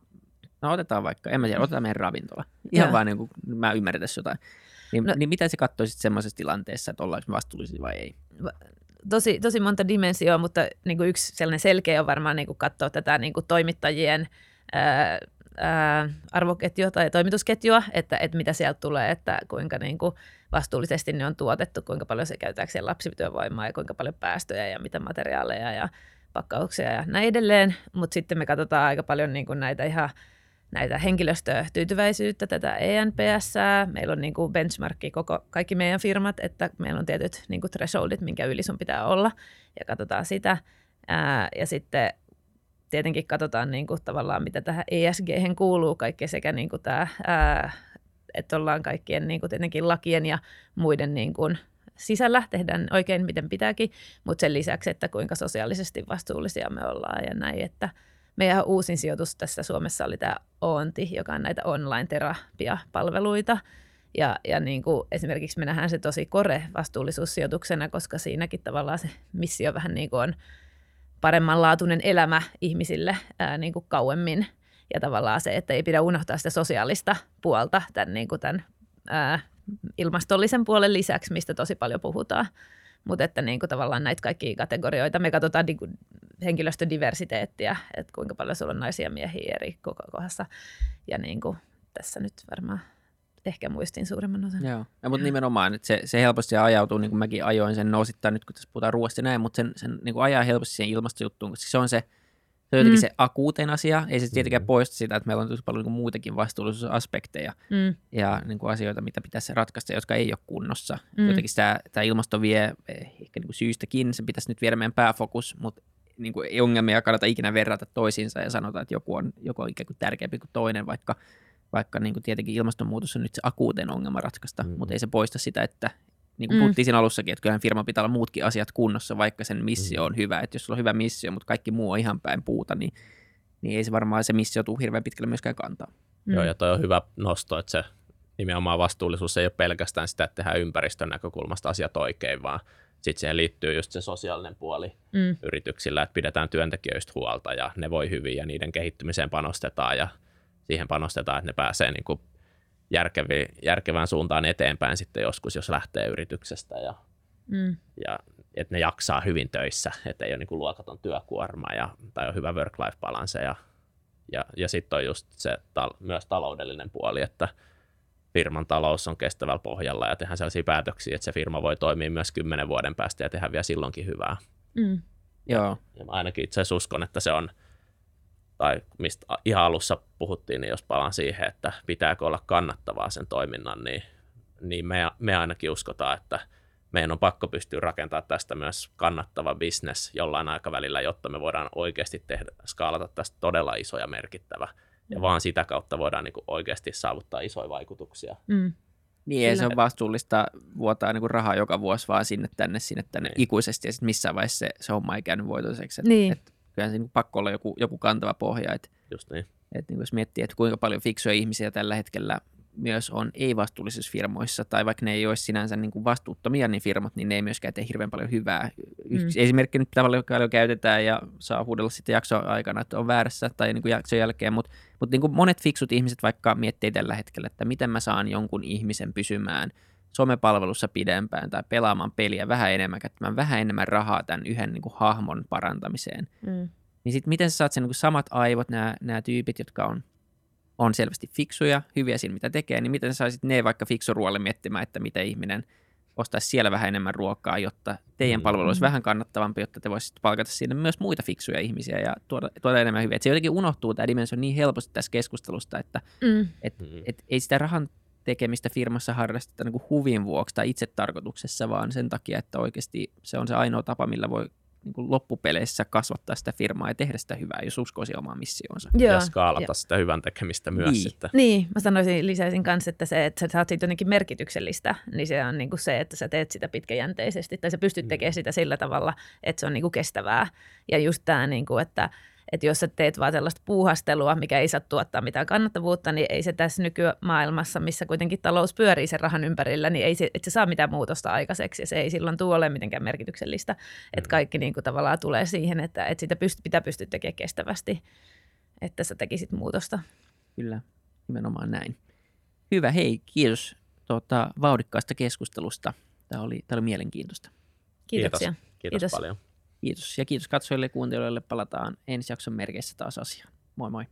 no otetaan vaikka, en mä tiedä, otetaan meidän ravintola. Ihan Joo. vaan niin kuin, mä ymmärrän tässä jotain. Niin, No- niin mitä se katsoisit semmoisessa tilanteessa, että ollaanko me vastuullisia vai ei? tosi, tosi monta dimensioa, mutta niin kuin yksi sellainen selkeä on varmaan niin kuin katsoa tätä niin kuin toimittajien ää, ää, arvoketjua tai toimitusketjua, että, että mitä sieltä tulee, että kuinka niin kuin vastuullisesti ne on tuotettu, kuinka paljon se käytetäänkö siellä lapsityövoimaa ja kuinka paljon päästöjä ja mitä materiaaleja ja pakkauksia ja näin edelleen. Mutta sitten me katsotaan aika paljon niin kuin näitä ihan näitä henkilöstötyytyväisyyttä, tätä ENPS. Meillä on niin kuin benchmarkki koko, kaikki meidän firmat, että meillä on tietyt niin kuin thresholdit, minkä yli sun pitää olla, ja katsotaan sitä. Ää, ja sitten tietenkin katsotaan niin kuin tavallaan, mitä tähän ESG kuuluu, kaikki sekä niin kuin tämä, ää, että ollaan kaikkien niin kuin tietenkin lakien ja muiden niin kuin sisällä, tehdään oikein miten pitääkin, mutta sen lisäksi, että kuinka sosiaalisesti vastuullisia me ollaan ja näin, että meidän uusin sijoitus tässä Suomessa oli tämä Oonti, joka on näitä online-terapiapalveluita. Ja, ja niin kuin esimerkiksi me nähdään se tosi kore vastuullisuussijoituksena, koska siinäkin tavallaan se missio vähän niin kuin on paremmanlaatuinen elämä ihmisille ää, niin kuin kauemmin. Ja tavallaan se, että ei pidä unohtaa sitä sosiaalista puolta tämän, niin kuin tämän ää, ilmastollisen puolen lisäksi, mistä tosi paljon puhutaan. Mutta että niin kuin tavallaan näitä kaikkia kategorioita, me katsotaan niin kuin henkilöstödiversiteettiä, että kuinka paljon sulla on naisia ja miehiä eri koko kohdassa. Ja niin kuin tässä nyt varmaan ehkä muistin suurimman osan. Joo, ja, mutta nimenomaan, että se, se helposti ajautuu, niin kuin mäkin ajoin sen osittain nyt, kun tässä puhutaan ruoasta näin, mutta sen, sen niin kuin ajaa helposti siihen ilmastojuttuun, koska se on se, se on jotenkin Mm. se akuutein asia, ei se tietenkään Mm. poista sitä, että meillä on tosi paljon niin kuin muutakin vastuullisuusaspekteja Mm, ja niin kuin asioita, mitä pitäisi ratkaista, jotka ei ole kunnossa. Mm. Jotenkin tämä, tämä ilmasto vie eh, ehkä niin kuin syystäkin, se pitäisi nyt viedä meidän pääfokus, mutta niin kuin ei ongelmia kannata ikinä verrata toisiinsa ja sanota, että joku on, joku on ikään kuin tärkeämpi kuin toinen, vaikka, vaikka niin kuin tietenkin ilmastonmuutos on nyt se akuutein ongelma ratkaista, mm. mutta ei se poista sitä, että niin kuin Mm. puhuttiin siinä alussakin, että kyllähän firman pitää olla muutkin asiat kunnossa, vaikka sen missio Mm. on hyvä. Että jos sulla on hyvä missio, mutta kaikki muu on ihan päin puuta, niin, niin ei se varmaan se missio tule hirveän pitkälle myöskään kantaa. mm, Joo, ja toi on hyvä nosto, että se nimenomaan vastuullisuus ei ole pelkästään sitä, että tehdään ympäristön näkökulmasta asiat oikein, vaan sitten siihen liittyy just se sosiaalinen puoli mm, yrityksillä, että pidetään työntekijöistä huolta ja ne voi hyvin ja niiden kehittymiseen panostetaan ja siihen panostetaan, että ne pääsee niin kuin järkevi, järkevään suuntaan eteenpäin sitten joskus, jos lähtee yrityksestä ja, mm, ja että ne jaksaa hyvin töissä, että ei ole niin kuin luokaton työkuorma ja, tai on hyvä work-life balance ja, ja, ja sitten on just se tal- myös taloudellinen puoli, että firman talous on kestävällä pohjalla ja tehdään sellaisia päätöksiä, että se firma voi toimia myös kymmenen vuoden päästä ja tehdä vielä silloinkin hyvää. mm, Joo, Ja mä ainakin itse asiassa uskon, että se on, tai mistä ihan alussa puhuttiin, niin jos palaan siihen, että pitääkö olla kannattavaa sen toiminnan, niin, niin me, me ainakin uskotaan, että meidän on pakko pystyä rakentamaan tästä myös kannattava business jollain aikavälillä, jotta me voidaan oikeasti tehdä, skaalata tästä todella iso ja merkittävä. Ja vaan sitä kautta voidaan niin kuin oikeasti saavuttaa isoja vaikutuksia. mm. Niin ei se ole vastuullista vuotaa niin kuin rahaa joka vuosi vaan sinne tänne, sinne tänne Niin. ikuisesti ja sitten missään vaiheessa se, se homma ei käynyt voitoiseksi. Et, Niin. et, kyllähän siinä pakko olla joku, joku kantava pohja, että Just niin. et, niin jos miettii, että kuinka paljon fiksuja ihmisiä tällä hetkellä myös on ei-vastuullisissa firmoissa, tai vaikka ne ei olisi sinänsä niin kuin vastuuttomia niin firmat, niin ne ei myöskään tee hirveän paljon hyvää. Yksi Mm. esimerkki nyt tavallaan paljon käytetään ja saa huudella sitten jakson aikana, että on väärässä tai niin kuin jakson jälkeen, mutta mutta niin kuin monet fiksut ihmiset vaikka miettii tällä hetkellä, että miten mä saan jonkun ihmisen pysymään somepalvelussa pidempään tai pelaamaan peliä vähän enemmän, käyttämään vähän enemmän rahaa tämän yhden niin kuin hahmon parantamiseen. Mm. Niin sitten miten sä saat sen niin kuin samat aivot, nämä, nämä tyypit, jotka on, on selvästi fiksuja, hyviä siinä mitä tekee, niin miten sä saisit ne vaikka fiksuruolle miettimään, että miten ihminen ostaisi siellä vähän enemmän ruokaa, jotta teidän Mm. palvelu olisi Mm. vähän kannattavampi, jotta te voisitte palkata sinne myös muita fiksuja ihmisiä ja tuoda, tuoda enemmän hyviä. Et se jotenkin unohtuu tämä dimensio niin helposti tässä keskustelusta, että Mm. et, Mm. et ei sitä rahan tekemistä firmassa harrasteta niin kuin huvin vuoksi tai itse tarkoituksessa, vaan sen takia, että oikeasti se on se ainoa tapa, millä voi niin kuin loppupeleissä kasvattaa sitä firmaa ja tehdä sitä hyvää, jos uskoisi omaan missioonsa. Joo, ja skaalata joo. sitä hyvän tekemistä myös Niin. sitten. Niin, mä sanoisin, lisäisin kanssa, että se, että sä saat siitä jotenkin merkityksellistä, niin se on niin kuin se, että sä teet sitä pitkäjänteisesti tai sä pystyt tekemään sitä sillä tavalla, että se on niin kuin kestävää. Ja just tämä, niin kuin, että, että jos sä teet vaan sellaista puuhastelua, mikä ei saa tuottaa mitään kannattavuutta, niin ei se tässä nykymaailmassa, missä kuitenkin talous pyörii sen rahan ympärillä, niin ei se, et se saa mitään muutosta aikaiseksi ja se ei silloin tule ole mitenkään merkityksellistä. Että kaikki niin kuin tavallaan tulee siihen, että, että sitä pyst- pitää pystyä tekemään kestävästi, että sä tekisit muutosta. Kyllä, nimenomaan näin. Hyvä, hei, kiitos tuota, vauhdikkaasta keskustelusta. Tämä oli, tämä oli mielenkiintoista. Kiitoksia. Kiitos, kiitos, Kiitos. paljon. Kiitos ja kiitos katsojille ja kuuntelijoille. Palataan ensi jakson merkeissä taas asiaan. Moi moi.